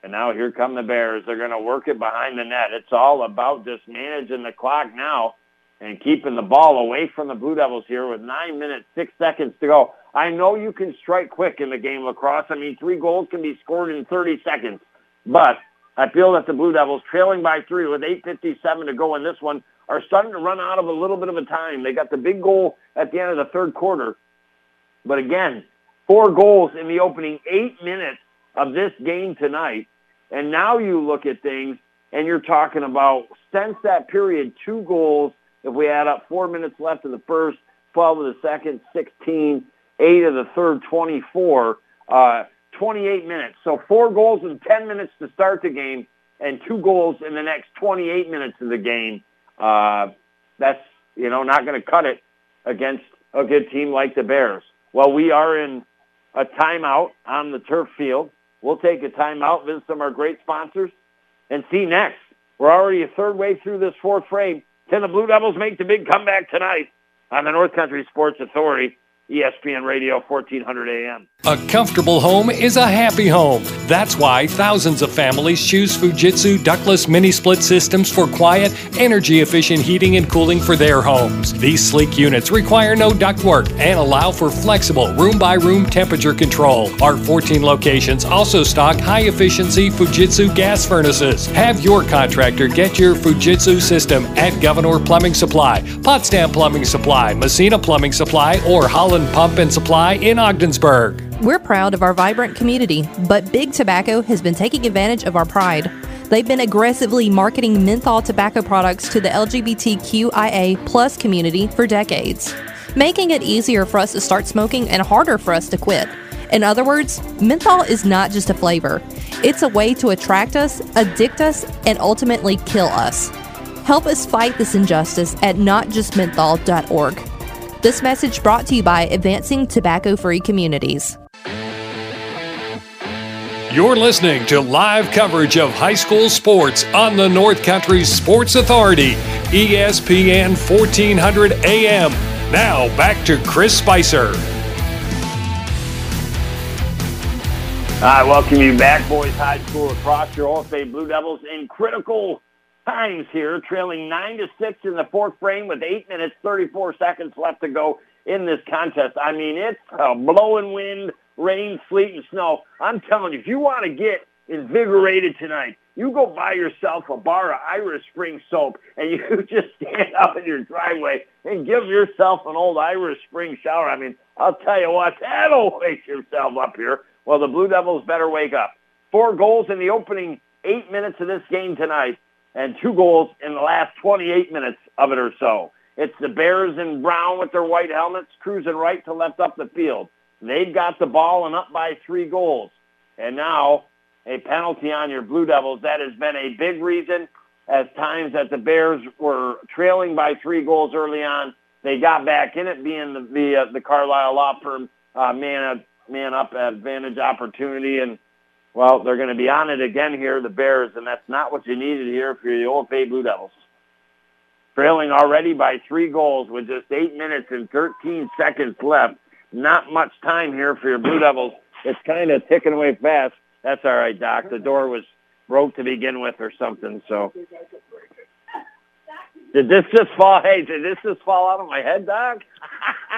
Speaker 2: And now here come the Bears. They're going to work it behind the net. It's all about just managing the clock now and keeping the ball away from the Blue Devils here with nine minutes, six seconds to go. I know you can strike quick in the game lacrosse. I mean, three goals can be scored in 30 seconds. But I feel that the Blue Devils, trailing by three with 8.57 to go in this one, are starting to run out of a little bit of a time. They got the big goal at the end of the third quarter. But again, four goals in the opening eight minutes of this game tonight. And now you look at things and you're talking about since that period, two goals. If we add up four minutes left of the first, 12 of the second, 16, eight of the third, 24, uh, 28 minutes. So four goals in 10 minutes to start the game and two goals in the next 28 minutes of the game. Uh, that's, you know, not going to cut it against a good team like the Bears. Well, we are in a timeout on the turf field. We'll take a timeout, visit some of our great sponsors, and see next. We're already a third way through this fourth frame. Can the Blue Devils make the big comeback tonight on the North Country Sports Authority? ESPN Radio 1400 AM.
Speaker 1: A comfortable home is a happy home. That's why thousands of families choose Fujitsu ductless mini split systems for quiet, energy efficient heating and cooling for their homes. These sleek units require no ductwork and allow for flexible room by room temperature control. Our 14 locations also stock high efficiency Fujitsu gas furnaces. Have your contractor get your Fujitsu system at Gouverneur Plumbing Supply, Potsdam Plumbing Supply, Massena Plumbing Supply, or Howland Pump and Supply in Ogdensburg.
Speaker 13: We're proud of our vibrant community, but Big Tobacco has been taking advantage of our pride. They've been aggressively marketing menthol tobacco products to the LGBTQIA plus community for decades, making it easier for us to start smoking and harder for us to quit. In other words, menthol is not just a flavor. It's a way to attract us, addict us, and ultimately kill us. Help us fight this injustice at notjustmenthol.org. This message brought to you by Advancing Tobacco Free Communities.
Speaker 1: You're listening to live coverage of high school sports on the North Country Sports Authority, ESPN 1400 AM. Now back to Chris Spicer.
Speaker 2: I welcome you back, boys high school across your OFA Blue Devils in critical times here, trailing nine to six in the fourth frame with eight minutes thirty four seconds left to go in this contest. I mean, it's a blowing wind, rain, sleet, and snow. I'm telling you, if you want to get invigorated tonight, you go buy yourself a bar of Irish Spring soap and you just stand out in your driveway and give yourself an old Irish Spring shower. I mean, I'll tell you what, that'll wake yourself up here. Well, the Blue Devils better wake up. Four goals in the opening eight minutes of this game tonight and two goals in the last 28 minutes of it or so. It's the Bears in brown with their white helmets cruising right to left up the field. They've got the ball and up by three goals. And now a penalty on your Blue Devils. That has been a big reason as times that the Bears were trailing by three goals early on. They got back in it, being the the, uh, the Carlisle Law Firm uh, man man up advantage opportunity, and well, they're going to be on it again here, the Bears, and that's not what you needed here for the OFA Blue Devils. Trailing already by three goals with just eight minutes and 13 seconds left. Not much time here for your Blue Devils. It's kind of ticking away fast. That's all right, Doc. The door was broke to begin with or something, so. Did this just fall? Hey, did this just fall out of my head, Doc?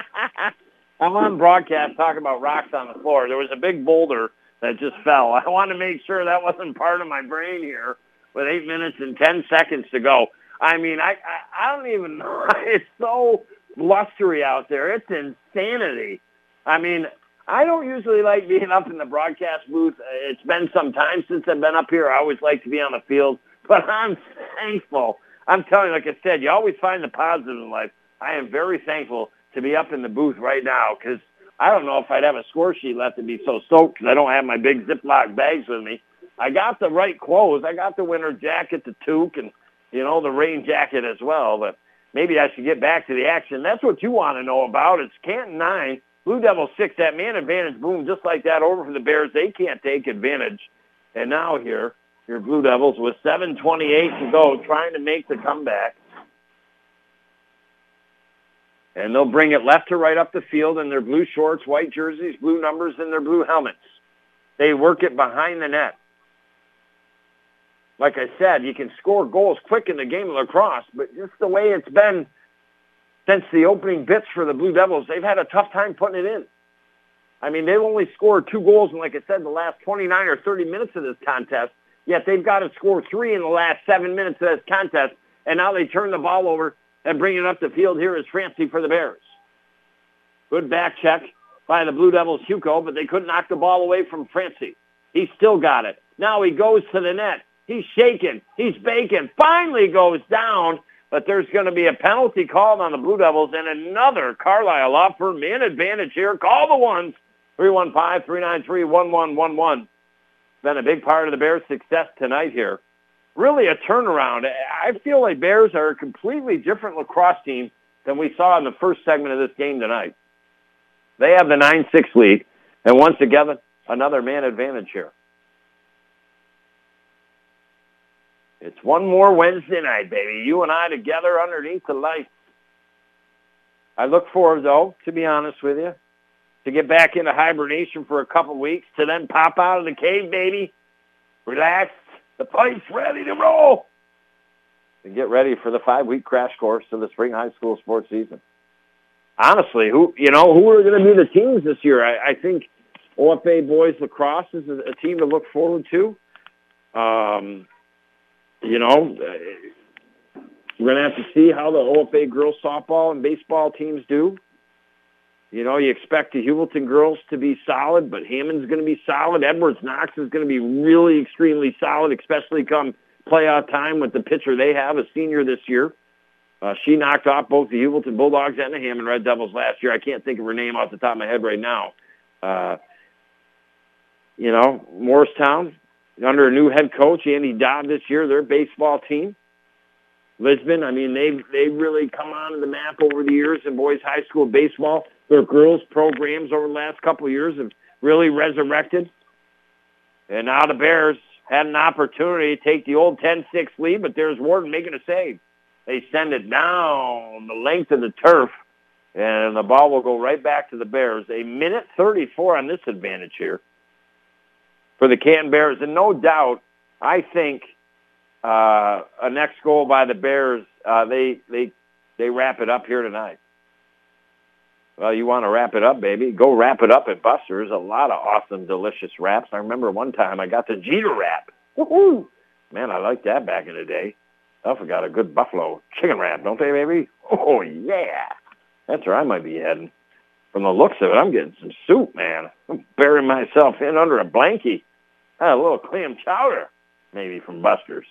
Speaker 2: I'm on broadcast talking about rocks on the floor. There was a big boulder that just fell. I want to make sure that wasn't part of my brain here with eight minutes and 10 seconds to go. I mean, I, I, I don't even know. It's so blustery out there. It's insanity. I mean, I don't usually like being up in the broadcast booth. It's been some time since I've been up here. I always like to be on the field, but I'm thankful. I'm telling you, like I said, you always find the positive in life. I am very thankful to be up in the booth right now because I don't know if I'd have a score sheet left to be so soaked because I don't have my big Ziploc bags with me. I got the right clothes. I got the winter jacket, the toque, and you know the rain jacket as well. But maybe I should get back to the action. That's what you want to know about. It's Canton nine, Blue Devils six. That man advantage, boom, just like that over for the Bears. They can't take advantage. And now here, your Blue Devils with 7:28 to go, trying to make the comeback. And they'll bring it left to right up the field in their blue shorts, white jerseys, blue numbers, and their blue helmets. They work it behind the net. Like I said, you can score goals quick in the game of lacrosse, but just the way it's been since the opening bits for the Blue Devils, they've had a tough time putting it in. I mean, they've only scored two goals in, like I said, the last 29 or 30 minutes of this contest, yet they've got to score three in the last seven minutes of this contest, and now they turn the ball over and bringing up the field here is Francie for the Bears. Good back check by the Blue Devils, Hugo, but they couldn't knock the ball away from Francie. He still got it. Now he goes to the net. He's shaking. He's baking. Finally goes down, but there's going to be a penalty called on the Blue Devils and another Carlisle Firm man advantage here. Call the ones. 315-393-1111. Been a big part of the Bears' success tonight here really a turnaround. I feel like Bears are a completely different lacrosse team than we saw in the first segment of this game tonight. They have the 9-6 lead, and once again, another man advantage here. It's one more Wednesday night, baby. You and I together underneath the lights. I look forward, though, to be honest with you, to get back into hibernation for a couple weeks, to then pop out of the cave, baby, relax, the fight's ready to roll. And get ready for the five-week crash course to the spring high school sports season. Honestly, who you know who are going to be the teams this year? I, I think OFA boys lacrosse is a, a team to look forward to. Um, you know, we're going to have to see how the OFA girls softball and baseball teams do. You know, you expect the Heuvelton girls to be solid, but Hammond's going to be solid. Edwards Knox is going to be really extremely solid, especially come playoff time with the pitcher they have, a senior this year. Uh, she knocked off both the Heuvelton Bulldogs and the Hammond Red Devils last year. I can't think of her name off the top of my head right now. Uh, you know, Morristown, under a new head coach, Andy Dodd this year, their baseball team. Lisbon, I mean, they've, they've really come onto the map over the years in boys high school baseball. Their girls programs over the last couple of years have really resurrected. And now the Bears had an opportunity to take the old 10-6 lead, but there's Warden making a save. They send it down the length of the turf, and the ball will go right back to the Bears. A minute 34 on this advantage here for the Canton Bears. And no doubt, I think uh, a next goal by the Bears, uh, they, they, they wrap it up here tonight. Well, you want to wrap it up, baby? Go wrap it up at Buster's. A lot of awesome, delicious wraps. I remember one time I got the Jeter wrap. Woohoo! Man, I liked that back in the day. I forgot a good buffalo chicken wrap, don't they, baby? Oh, yeah. That's where I might be heading. From the looks of it, I'm getting some soup, man. I'm burying myself in under a blankie. Had a little clam chowder, maybe, from Buster's.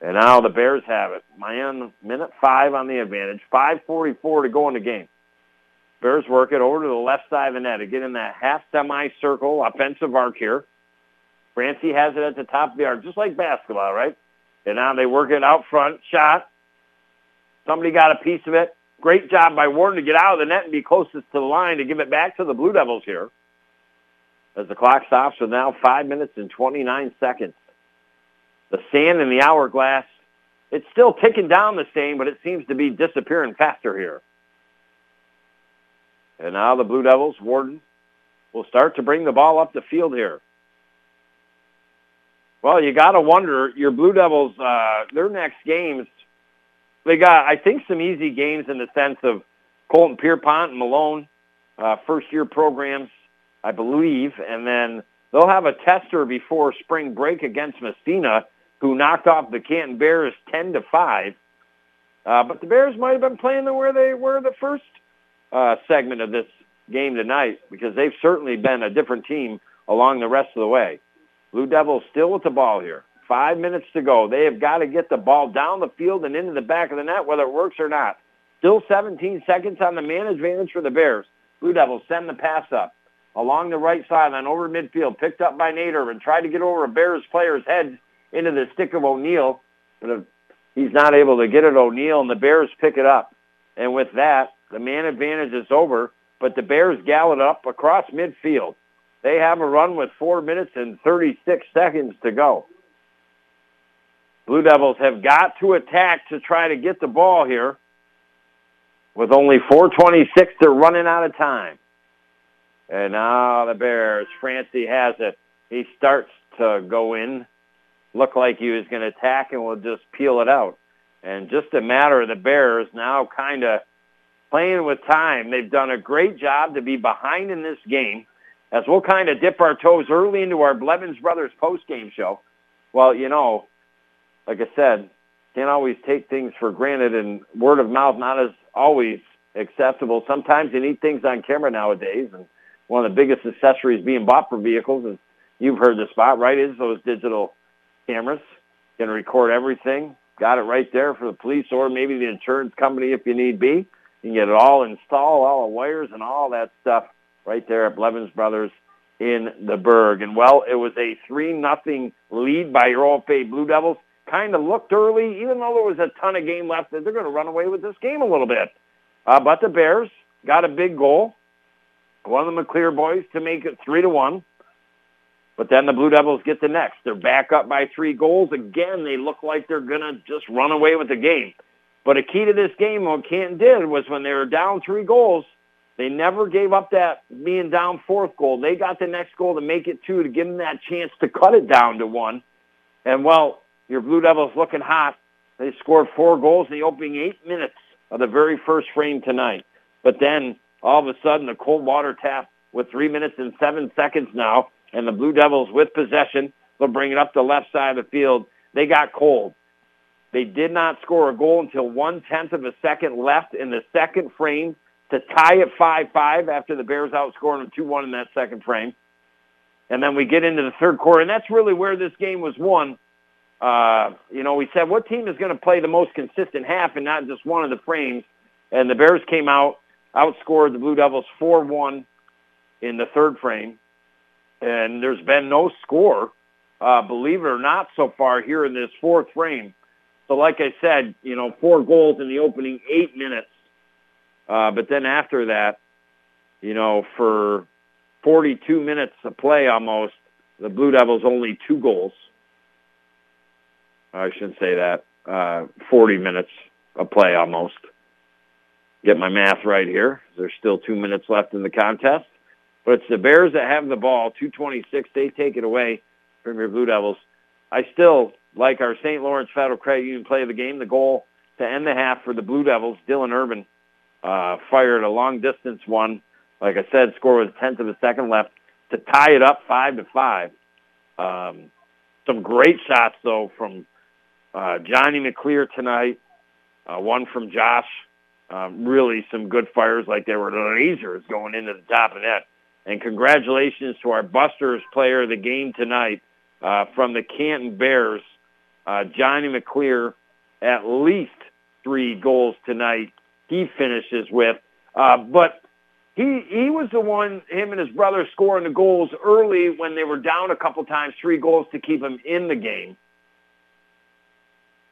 Speaker 2: And now the Bears have it. Miami, minute five on the advantage. 5.44 to go in the game. Bears work it over to the left side of the net get in that half semicircle offensive arc here. Francie has it at the top of the arc, just like basketball, right? And now they work it out front. Shot. Somebody got a piece of it. Great job by Warden to get out of the net and be closest to the line to give it back to the Blue Devils here. As the clock stops with now 5 minutes and 29 seconds. The sand in the hourglass, it's still ticking down the same, but it seems to be disappearing faster here. And now the Blue Devils, Warden, will start to bring the ball up the field here. Well, you got to wonder, your Blue Devils, uh, their next games, they got, I think, some easy games in the sense of Colton Pierrepont and Malone, uh, first-year programs, I believe, and then they'll have a tester before spring break against Massena, who knocked off the Canton Bears 10 to 5. Uh, but the Bears might have been playing the where they were the first uh, segment of this game tonight because they've certainly been a different team along the rest of the way. Blue Devils still with the ball here. Five minutes to go. They have got to get the ball down the field and into the back of the net, whether it works or not. Still 17 seconds on the man advantage for the Bears. Blue Devils send the pass up along the right sideline over midfield, picked up by Nate Irvin, tried to get over a Bears player's head into the stick of O'Neill, but he's not able to get it O'Neill, and the Bears pick it up. And with that, the man advantage is over, but the Bears gallop up across midfield. They have a run with four minutes and 36 seconds to go. Blue Devils have got to attack to try to get the ball here. With only 426, they're running out of time. And now the Bears, Francie has it. He starts to go in. Look like he was going to attack and will just peel it out. And just a matter of the Bears now kind of playing with time. They've done a great job to be behind in this game as we'll kind of dip our toes early into our Blevins Brothers post-game show. Well, you know, like I said, can't always take things for granted, and word of mouth not as always acceptable. Sometimes you need things on camera nowadays, and one of the biggest accessories being bought for vehicles is you've heard the spot, right? Is those digital cameras can record everything. Got it right there for the police or maybe the insurance company if you need be. You can get it all installed, all the wires and all that stuff right there at Blevins Brothers in the Berg. And well, it was a three nothing lead by your Old Bay Blue Devils. Kind of looked early, even though there was a ton of game left, that they're going to run away with this game a little bit. Uh, but the Bears got a big goal. One of the McClear boys to make it three to one. But then the Blue Devils get the next. They're back up by three goals. Again, they look like they're going to just run away with the game. But a key to this game, what Canton did was when they were down three goals, they never gave up that being down fourth goal. They got the next goal to make it two to give them that chance to cut it down to one. And well, your Blue Devils looking hot. They scored four goals in the opening eight minutes of the very first frame tonight. But then all of a sudden, the cold water tap with three minutes and seven seconds now, and the Blue Devils with possession. They'll bring it up the left side of the field. They got cold. They did not score a goal until one tenth of a second left in the second frame to tie it 5-5 after the Bears outscored them 2-1 in that second frame. And then we get into the third quarter, and that's really where this game was won. Uh, you know, we said, what team is going to play the most consistent half and not just one of the frames? And the Bears came out, outscored the Blue Devils 4-1 in the third frame. And there's been no score, uh, believe it or not, so far here in this fourth frame. So like I said, you know, four goals in the opening eight minutes. Uh, but then after that, you know, for 42 minutes of play almost, the Blue Devils only two goals. I shouldn't say that. Uh, 40 minutes of play almost. Get my math right here. There's still two minutes left in the contest. But it's the Bears that have the ball. 226, they take it away from your Blue Devils. I still like our St. Lawrence Federal Credit Union play of the game. The goal to end the half for the Blue Devils, Dylan Urban uh, fired a long distance one. Like I said, score was tenth of a second left to tie it up five to five. Um, some great shots though from uh, Johnny McClear tonight. Uh, one from Josh. Um, really some good fires like they were lasers going into the top of net. And congratulations to our Busters player of the game tonight uh, from the Canton Bears, uh, Johnny McClear, at least three goals tonight he finishes with. Uh, but he he was the one, him and his brother scoring the goals early when they were down a couple times, three goals to keep them in the game.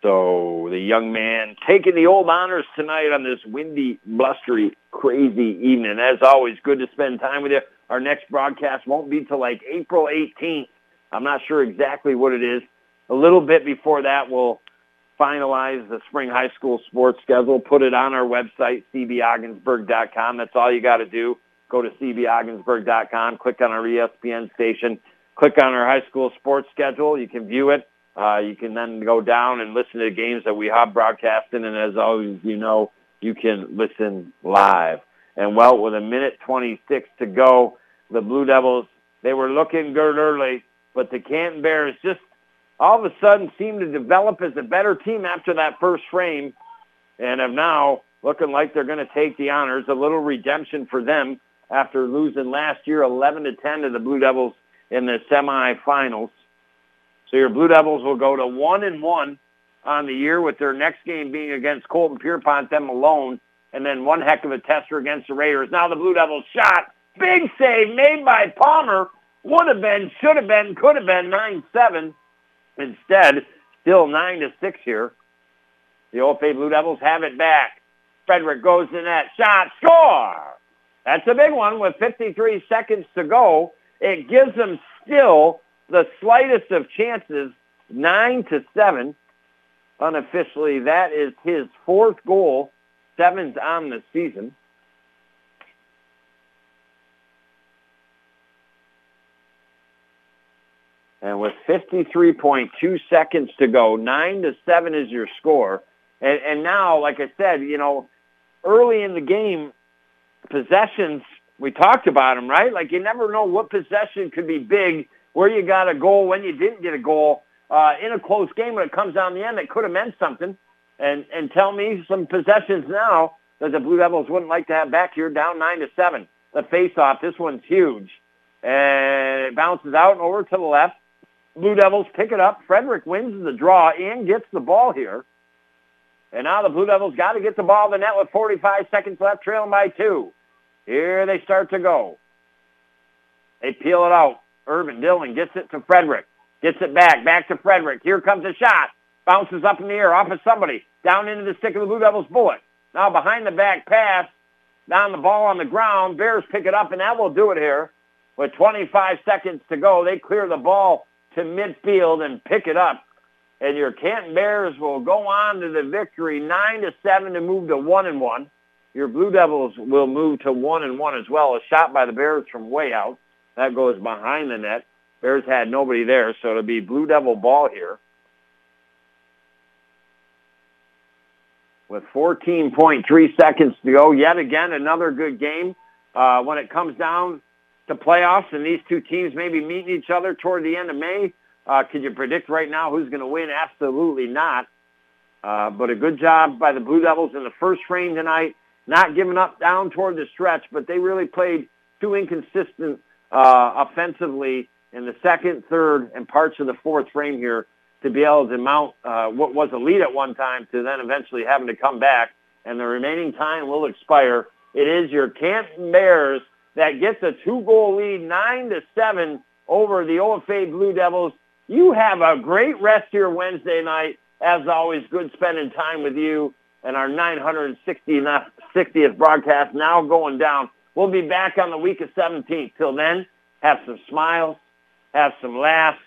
Speaker 2: So the young man taking the old honors tonight on this windy, blustery, crazy evening. As always, good to spend time with you. Our next broadcast won't be till like April 18th. I'm not sure exactly what it is. A little bit before that, we'll finalize the spring high school sports schedule, put it on our website, cbogginsburg.com. That's all you got to do. Go to cbogginsburg.com, click on our ESPN station, click on our high school sports schedule. You can view it. Uh, you can then go down and listen to the games that we have broadcasting, and as always, you know, you can listen live. And well, with a minute 26 to go, the Blue Devils, they were looking good early, but the Canton Bears just all of a sudden seemed to develop as a better team after that first frame and have now looking like they're going to take the honors. A little redemption for them after losing last year 11 to 10 to the Blue Devils in the semifinals. So your Blue Devils will go to one and one on the year with their next game being against Colton Pierrepont, them alone, and then one heck of a tester against the Raiders. Now the Blue Devils shot. Big save made by Palmer. Would have been, should have been, could have been 9-7. Instead, still 9 to 6 here. The OFA Blue Devils have it back. Frederick goes to net. Shot. Score. That's a big one with 53 seconds to go. It gives them still the slightest of chances, 9 to 7. Unofficially, that is his fourth goal, seventh on the season. And with 53.2 seconds to go, 9 to 7 is your score. And, and now, like I said, you know, early in the game, possessions, we talked about them, right? Like you never know what possession could be big, where you got a goal, when you didn't get a goal. Uh, in a close game, when it comes down the end, it could have meant something. And, and tell me some possessions now that the Blue Devils wouldn't like to have back here down 9 to 7. The face-off, this one's huge. And it bounces out and over to the left. Blue Devils pick it up. Frederick wins the draw and gets the ball here. And now the Blue Devils got to get the ball the net with 45 seconds left, trailing by two. Here they start to go. They peel it out. Urban Dylan gets it to Frederick. Gets it back. Back to Frederick. Here comes a shot. Bounces up in the air off of somebody. Down into the stick of the Blue Devils bullet. Now behind the back pass. Down the ball on the ground. Bears pick it up, and that will do it here. With 25 seconds to go, they clear the ball to midfield and pick it up. And your Canton Bears will go on to the victory, nine to seven to move to one and one. Your Blue Devils will move to one and one as well. A shot by the Bears from way out. That goes behind the net. Bears had nobody there, so it'll be Blue Devil ball here. With 14.3 seconds to go, yet again, another good game. Uh, when it comes down to playoffs and these two teams maybe meeting each other toward the end of May, uh, you predict right now who's going to win? Absolutely not. Uh, but a good job by the Blue Devils in the first frame tonight, not giving up down toward the stretch, but they really played too inconsistent uh, offensively in the second, third, and parts of the fourth frame here to be able to mount uh, what was a lead at one time to then eventually having to come back. And the remaining time will expire. It is your Canton Bears that gets a two-goal lead, nine to seven over the OFA Blue Devils. You have a great rest here Wednesday night. As always, good spending time with you and our 960th broadcast now going down. We'll be back on the week of 17th. Till then, have some smiles, have some laughs,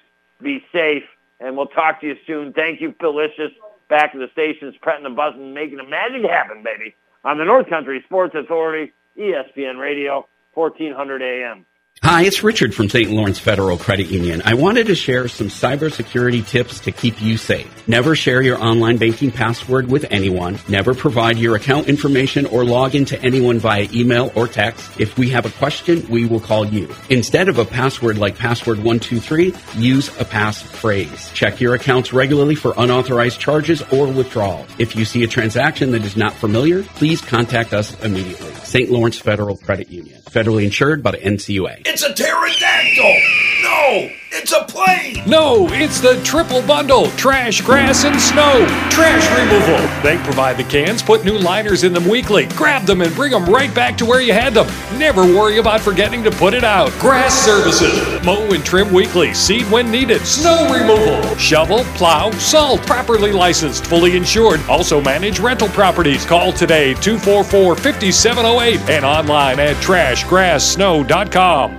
Speaker 2: be safe, and we'll talk to you soon. Thank you, Felicious, back at the stations, pressing the button, making the magic happen, baby, on the North Country Sports Authority, ESPN Radio, 1400 AM.
Speaker 8: Hi, it's Richard from St. Lawrence Federal Credit Union. I wanted to share some cybersecurity tips to keep you safe. Never share your online banking password with anyone. Never provide your account information or log into anyone via email or text. If we have a question, we will call you. Instead of a password like password123, use a passphrase. Check your accounts regularly for unauthorized charges or withdrawal. If you see a transaction that is not familiar, please contact us immediately. St. Lawrence Federal Credit Union. Federally insured by the NCUA.
Speaker 3: It's a pterodactyl! No, it's a plane.
Speaker 1: No, it's the triple bundle trash, grass, and snow. Trash removal. They provide the cans, put new liners in them weekly, grab them, and bring them right back to where you had them. Never worry about forgetting to put it out. Grass services. Mow and trim weekly, seed when needed. Snow removal. Shovel, plow, salt. Properly licensed, fully insured. Also manage rental properties. Call today 244 5708 and online at trashgrasssnow.com.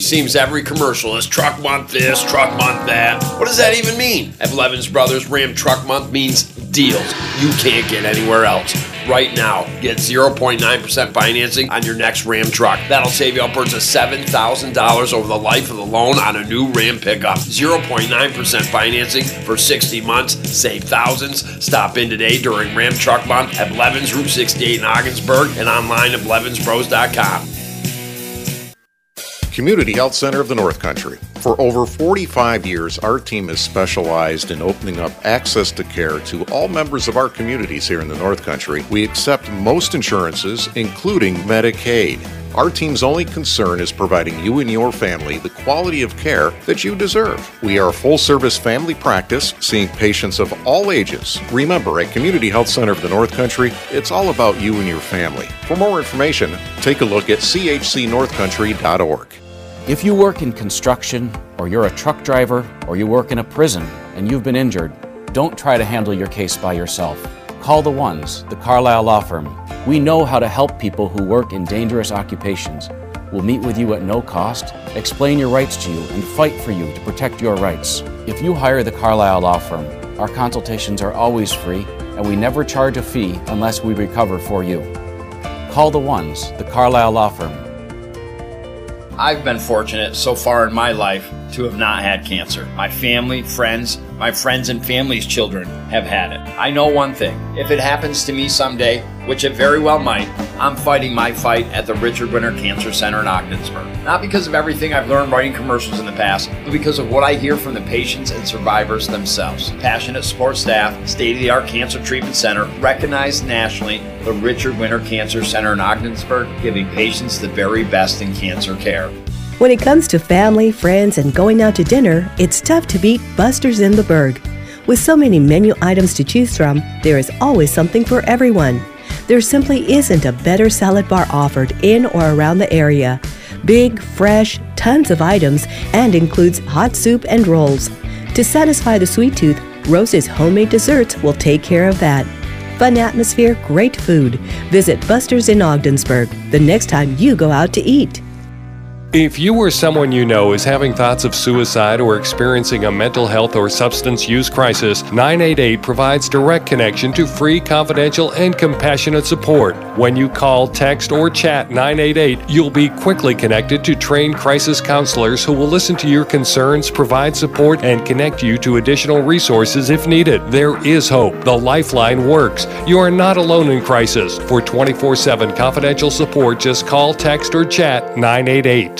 Speaker 3: Seems every commercial is truck month this, truck month that. What does that even mean? At Blevins Brothers, Ram Truck Month means deals you can't get anywhere else. Right now, get 0.9% financing on your next Ram truck. That'll save you upwards of $7,000 over the life of the loan on a new Ram pickup. 0.9% financing for 60 months, save thousands. Stop in today during Ram Truck Month at Blevins Route 68 in Ogdensburg and online at blevinsbros.com.
Speaker 4: Community Health Center of the North Country. For over 45 years, our team has specialized in opening up access to care to all members of our communities here in the North Country. We accept most insurances, including Medicaid. Our team's only concern is providing you and your family the quality of care that you deserve. We are a full service family practice, seeing patients of all ages. Remember, at Community Health Center of the North Country, it's all about you and your family. For more information, take a look at chcnorthcountry.org.
Speaker 14: If you work in construction, or you're a truck driver, or you work in a prison and you've been injured, don't try to handle your case by yourself. Call the ones, the Carlisle Law Firm. We know how to help people who work in dangerous occupations. We'll meet with you at no cost, explain your rights to you, and fight for you to protect your rights. If you hire the Carlisle Law Firm, our consultations are always free, and we never charge a fee unless we recover for you. Call the ones, the Carlisle Law Firm.
Speaker 5: I've been fortunate so far in my life to have not had cancer. My family, friends, my friends and family's children have had it. I know one thing if it happens to me someday, which it very well might, I'm fighting my fight at the Richard Winter Cancer Center in Ogdensburg. Not because of everything I've learned writing commercials in the past, but because of what I hear from the patients and survivors themselves. Passionate support staff, state of the art cancer treatment center, recognized nationally, the Richard Winter Cancer Center in Ogdensburg, giving patients the very best in cancer care.
Speaker 6: When it comes to family, friends, and going out to dinner, it's tough to beat Buster's in the Berg. With so many menu items to choose from, there is always something for everyone. There simply isn't a better salad bar offered in or around the area. Big, fresh, tons of items, and includes hot soup and rolls. To satisfy the sweet tooth, Rose's homemade desserts will take care of that. Fun atmosphere, great food. Visit Buster's in Ogdensburg the next time you go out to eat.
Speaker 1: If you or someone you know is having thoughts of suicide or experiencing a mental health or substance use crisis, 988 provides direct connection to free, confidential, and compassionate support. When you call, text, or chat 988, you'll be quickly connected to trained crisis counselors who will listen to your concerns, provide support, and connect you to additional resources if needed. There is hope. The Lifeline works. You are not alone in crisis. For 24 7 confidential support, just call, text, or chat 988.